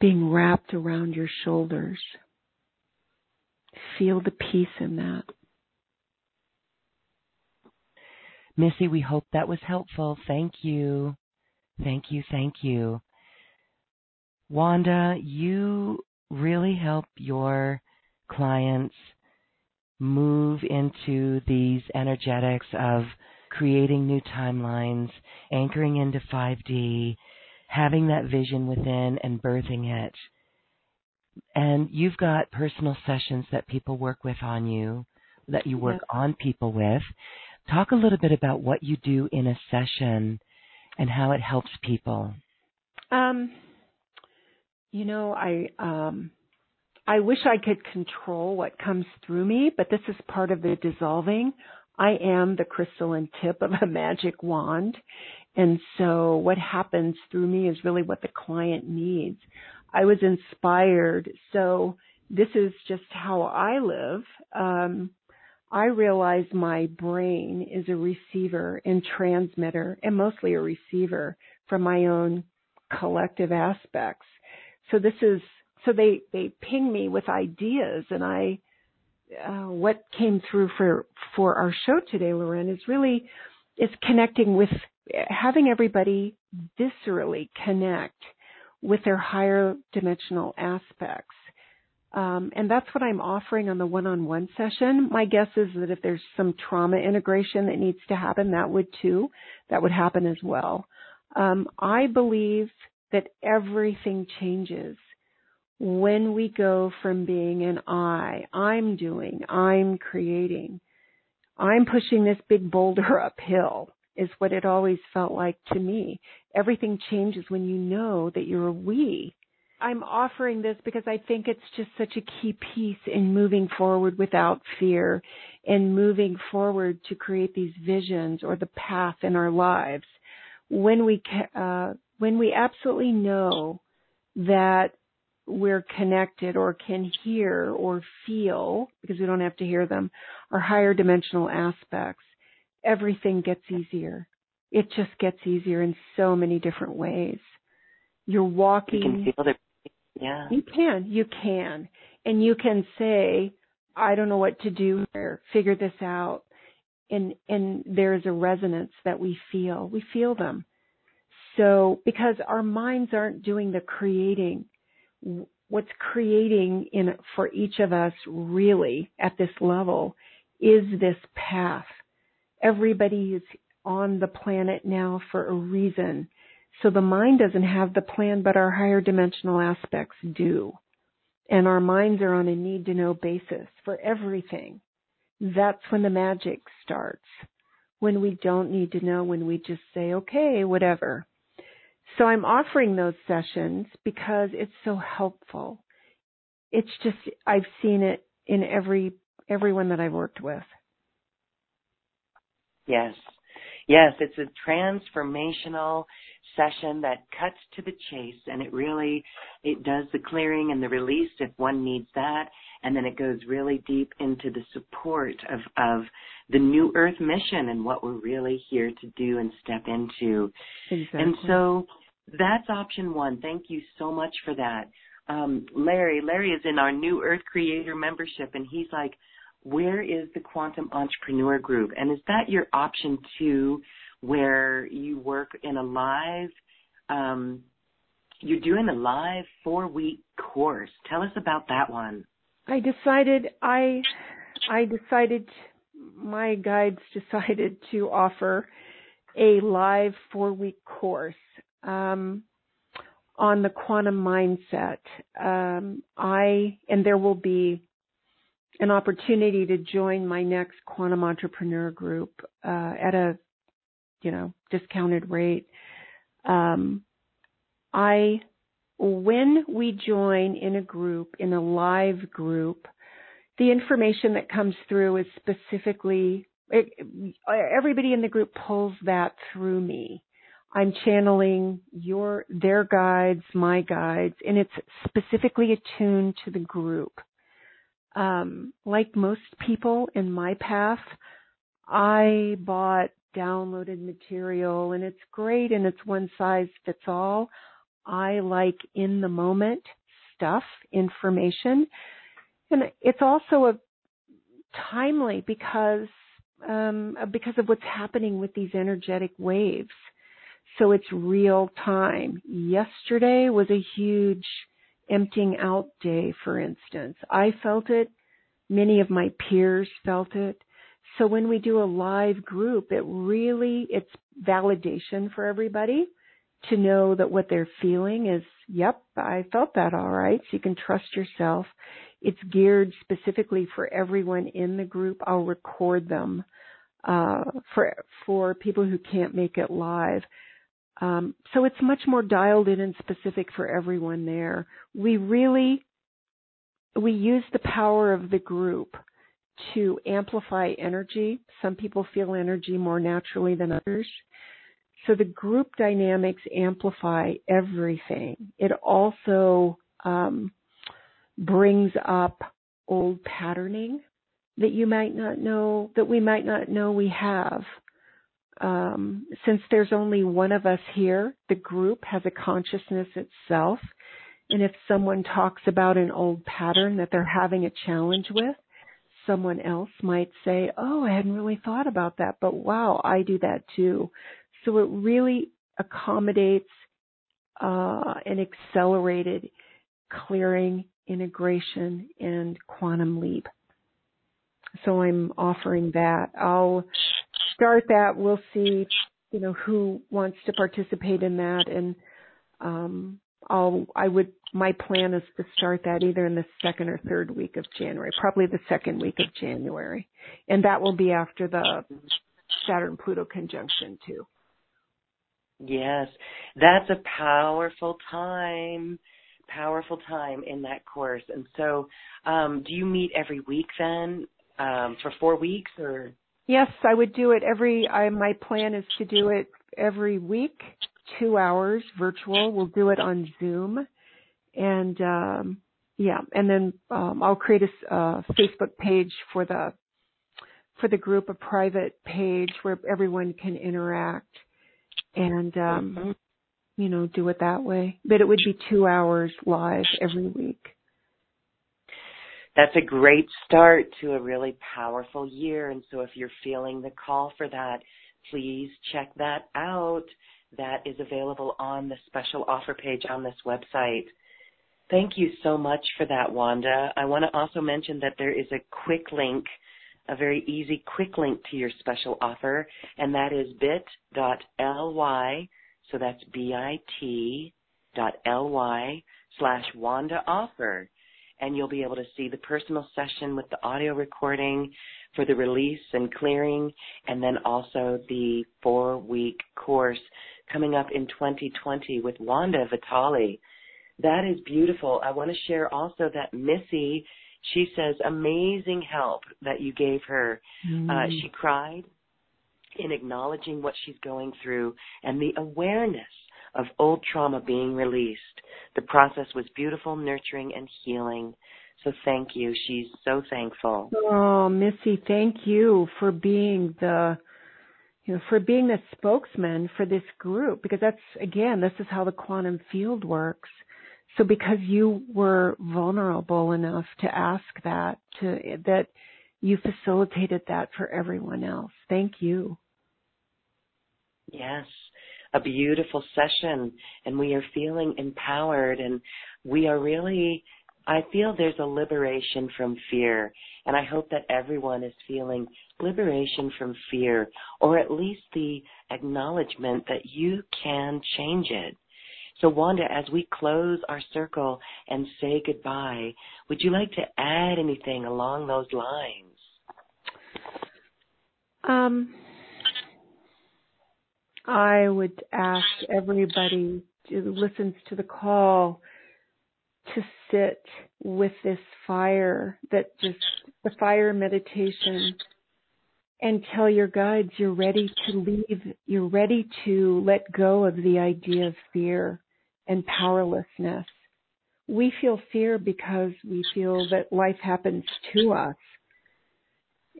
being wrapped around your shoulders. Feel the peace in that. Missy, we hope that was helpful. Thank you. Thank you. Thank you. Wanda, you really help your clients move into these energetics of creating new timelines, anchoring into 5D, having that vision within and birthing it. And you've got personal sessions that people work with on you, that you work on people with. Talk a little bit about what you do in a session and how it helps people. Um, you know, I um, I wish I could control what comes through me, but this is part of the dissolving. I am the crystalline tip of a magic wand, and so what happens through me is really what the client needs. I was inspired. So this is just how I live. Um, I realize my brain is a receiver and transmitter and mostly a receiver from my own collective aspects. So this is, so they, they ping me with ideas and I, uh, what came through for, for our show today, Loren is really, is connecting with, having everybody viscerally connect with their higher dimensional aspects. Um, and that's what I'm offering on the one-on-one session. My guess is that if there's some trauma integration that needs to happen, that would too. That would happen as well. Um, I believe that everything changes when we go from being an I, I'm doing, I'm creating, I'm pushing this big boulder uphill is what it always felt like to me. Everything changes when you know that you're a we I'm offering this because I think it's just such a key piece in moving forward without fear and moving forward to create these visions or the path in our lives. When we, uh, when we absolutely know that we're connected or can hear or feel, because we don't have to hear them, our higher dimensional aspects, everything gets easier. It just gets easier in so many different ways. You're walking. You can feel the yeah. You can. You can. And you can say, I don't know what to do here. Figure this out. And, and there's a resonance that we feel. We feel them. So, because our minds aren't doing the creating, what's creating in, for each of us really at this level is this path. Everybody is on the planet now for a reason. So the mind doesn't have the plan, but our higher dimensional aspects do. And our minds are on a need to know basis for everything. That's when the magic starts. When we don't need to know, when we just say, okay, whatever. So I'm offering those sessions because it's so helpful. It's just, I've seen it in every, everyone that I've worked with. Yes. Yes, it's a transformational session that cuts to the chase and it really it does the clearing and the release if one needs that and then it goes really deep into the support of of the new earth mission and what we're really here to do and step into exactly. and so that's option one thank you so much for that um, larry larry is in our new earth creator membership and he's like where is the quantum entrepreneur group and is that your option two where you work in a live, um, you're doing a live four week course. Tell us about that one. I decided I I decided my guides decided to offer a live four week course um, on the quantum mindset. Um, I and there will be an opportunity to join my next quantum entrepreneur group uh, at a you know, discounted rate. Um, I, when we join in a group, in a live group, the information that comes through is specifically, it, everybody in the group pulls that through me. I'm channeling your, their guides, my guides, and it's specifically attuned to the group. Um, like most people in my path, I bought downloaded material and it's great and it's one size fits all. I like in the moment stuff, information. And it's also a timely because um, because of what's happening with these energetic waves. So it's real time. Yesterday was a huge emptying out day, for instance. I felt it. Many of my peers felt it. So when we do a live group, it really, it's validation for everybody to know that what they're feeling is, yep, I felt that all right. So you can trust yourself. It's geared specifically for everyone in the group. I'll record them, uh, for, for people who can't make it live. Um, so it's much more dialed in and specific for everyone there. We really, we use the power of the group to amplify energy. Some people feel energy more naturally than others. So the group dynamics amplify everything. It also um, brings up old patterning that you might not know, that we might not know we have. Um, since there's only one of us here, the group has a consciousness itself. And if someone talks about an old pattern that they're having a challenge with, someone else might say, Oh, I hadn't really thought about that, but wow, I do that too. So it really accommodates uh, an accelerated clearing, integration, and quantum leap. So I'm offering that. I'll start that. We'll see, you know, who wants to participate in that, and um, I'll. I would. My plan is to start that either in the second or third week of January, probably the second week of January, and that will be after the Saturn Pluto conjunction too. Yes, that's a powerful time, powerful time in that course. And so, um, do you meet every week then um, for four weeks, or? Yes, I would do it every. I, my plan is to do it every week, two hours virtual. We'll do it on Zoom, and um, yeah, and then um, I'll create a uh, Facebook page for the for the group, a private page where everyone can interact and um mm-hmm. you know do it that way but it would be two hours live every week that's a great start to a really powerful year. And so if you're feeling the call for that please check that out. That is available on the special offer page on this website. Thank you so much for that wanda. I want to also mention that there is a quick link a very easy, quick link to your special offer, and that is bit.ly, so that's bit.ly slash Wanda offer. And you'll be able to see the personal session with the audio recording for the release and clearing, and then also the four week course coming up in 2020 with Wanda Vitale. That is beautiful. I want to share also that Missy she says, amazing help that you gave her. Mm. Uh, she cried in acknowledging what she's going through and the awareness of old trauma being released. The process was beautiful, nurturing, and healing. So thank you. She's so thankful. Oh, Missy, thank you for being the you know, for being the spokesman for this group because that's again, this is how the quantum field works. So because you were vulnerable enough to ask that, to that you facilitated that for everyone else. Thank you. Yes, a beautiful session and we are feeling empowered and we are really I feel there's a liberation from fear, and I hope that everyone is feeling liberation from fear, or at least the acknowledgement that you can change it. So, Wanda, as we close our circle and say goodbye, would you like to add anything along those lines? Um, I would ask everybody who listens to the call to sit with this fire that just the fire meditation and tell your guides you're ready to leave, you're ready to let go of the idea of fear and powerlessness. We feel fear because we feel that life happens to us.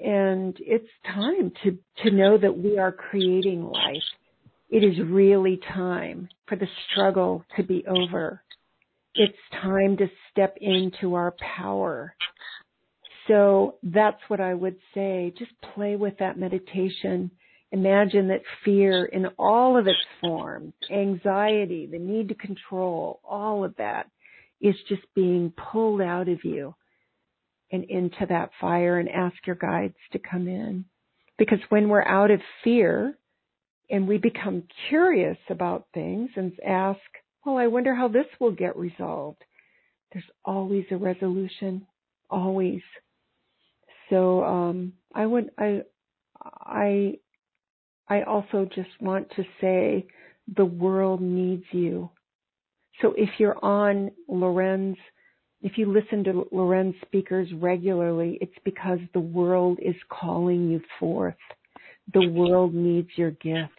And it's time to, to know that we are creating life. It is really time for the struggle to be over. It's time to step into our power. So that's what I would say. Just play with that meditation Imagine that fear in all of its forms, anxiety, the need to control, all of that is just being pulled out of you and into that fire and ask your guides to come in. Because when we're out of fear and we become curious about things and ask, well, I wonder how this will get resolved. There's always a resolution, always. So um, I would I I I also just want to say the world needs you. So if you're on Loren's, if you listen to Loren's speakers regularly, it's because the world is calling you forth. The world needs your gifts.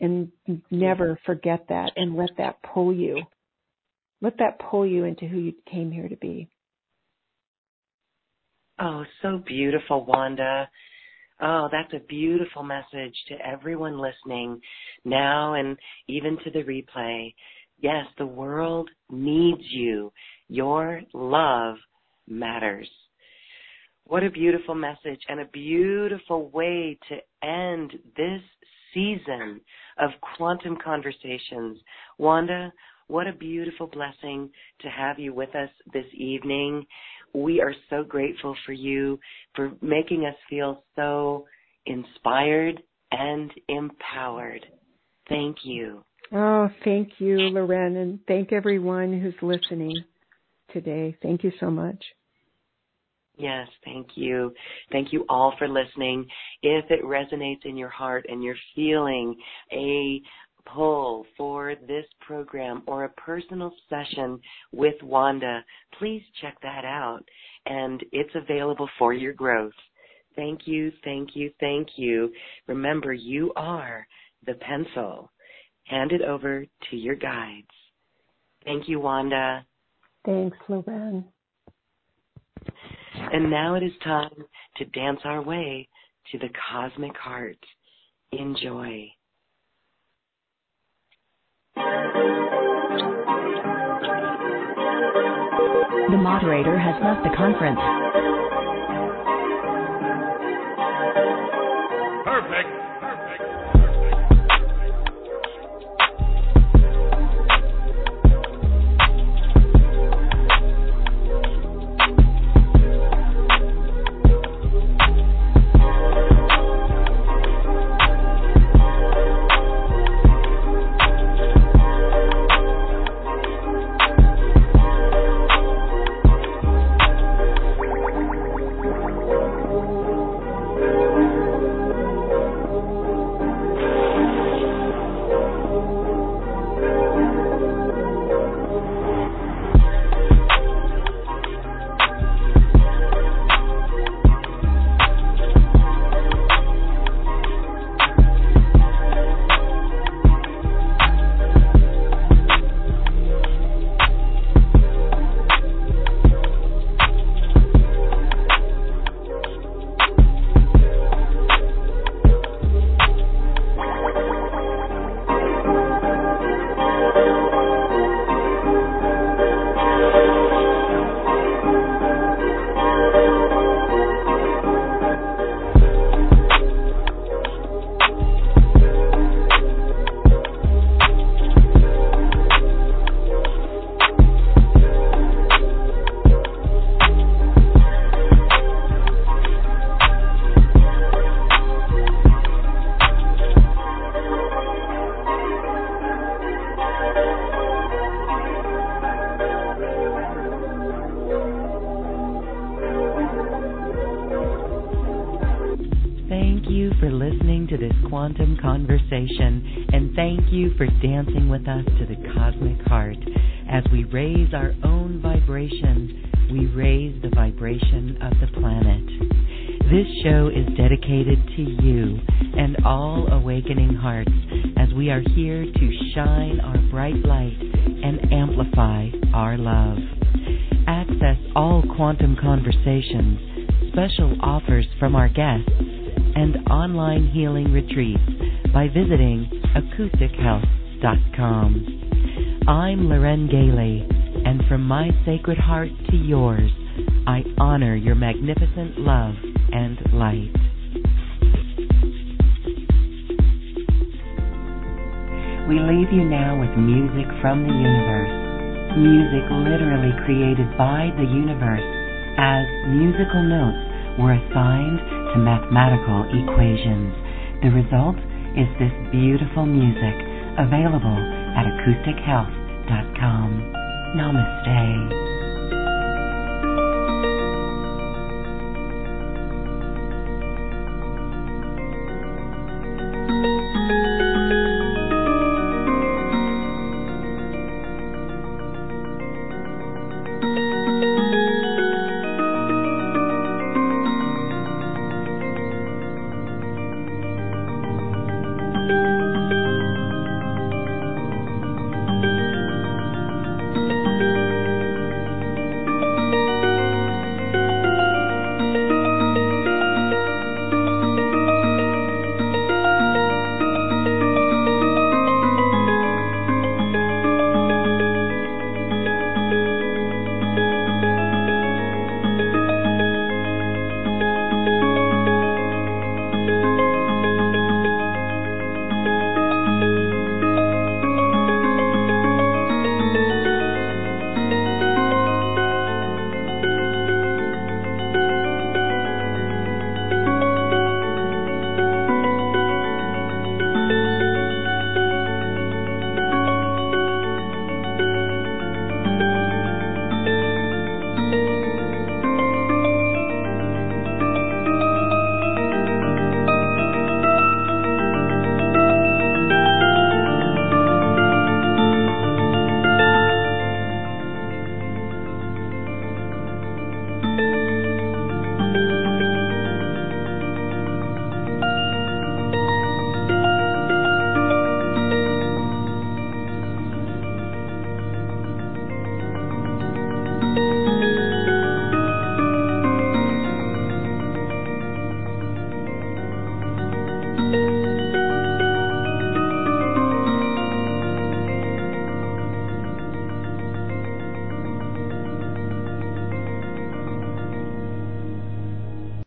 And never forget that and let that pull you. Let that pull you into who you came here to be. Oh, so beautiful, Wanda. Oh, that's a beautiful message to everyone listening now and even to the replay. Yes, the world needs you. Your love matters. What a beautiful message and a beautiful way to end this season of quantum conversations. Wanda, what a beautiful blessing to have you with us this evening. We are so grateful for you for making us feel so inspired and empowered. Thank you. Oh, thank you, Loren, and thank everyone who's listening today. Thank you so much. Yes, thank you. Thank you all for listening. If it resonates in your heart and you're feeling a pull for this program or a personal session with Wanda, please check that out. And it's available for your growth. Thank you, thank you, thank you. Remember, you are the pencil. Hand it over to your guides. Thank you, Wanda. Thanks, Loren. And now it is time to dance our way to the cosmic heart. Enjoy. The moderator has left the conference. Sacred heart to yours, I honor your magnificent love and light. We leave you now with music from the universe. Music literally created by the universe as musical notes were assigned to mathematical equations. The result is this beautiful music available at acoustichealth.com. Namaste.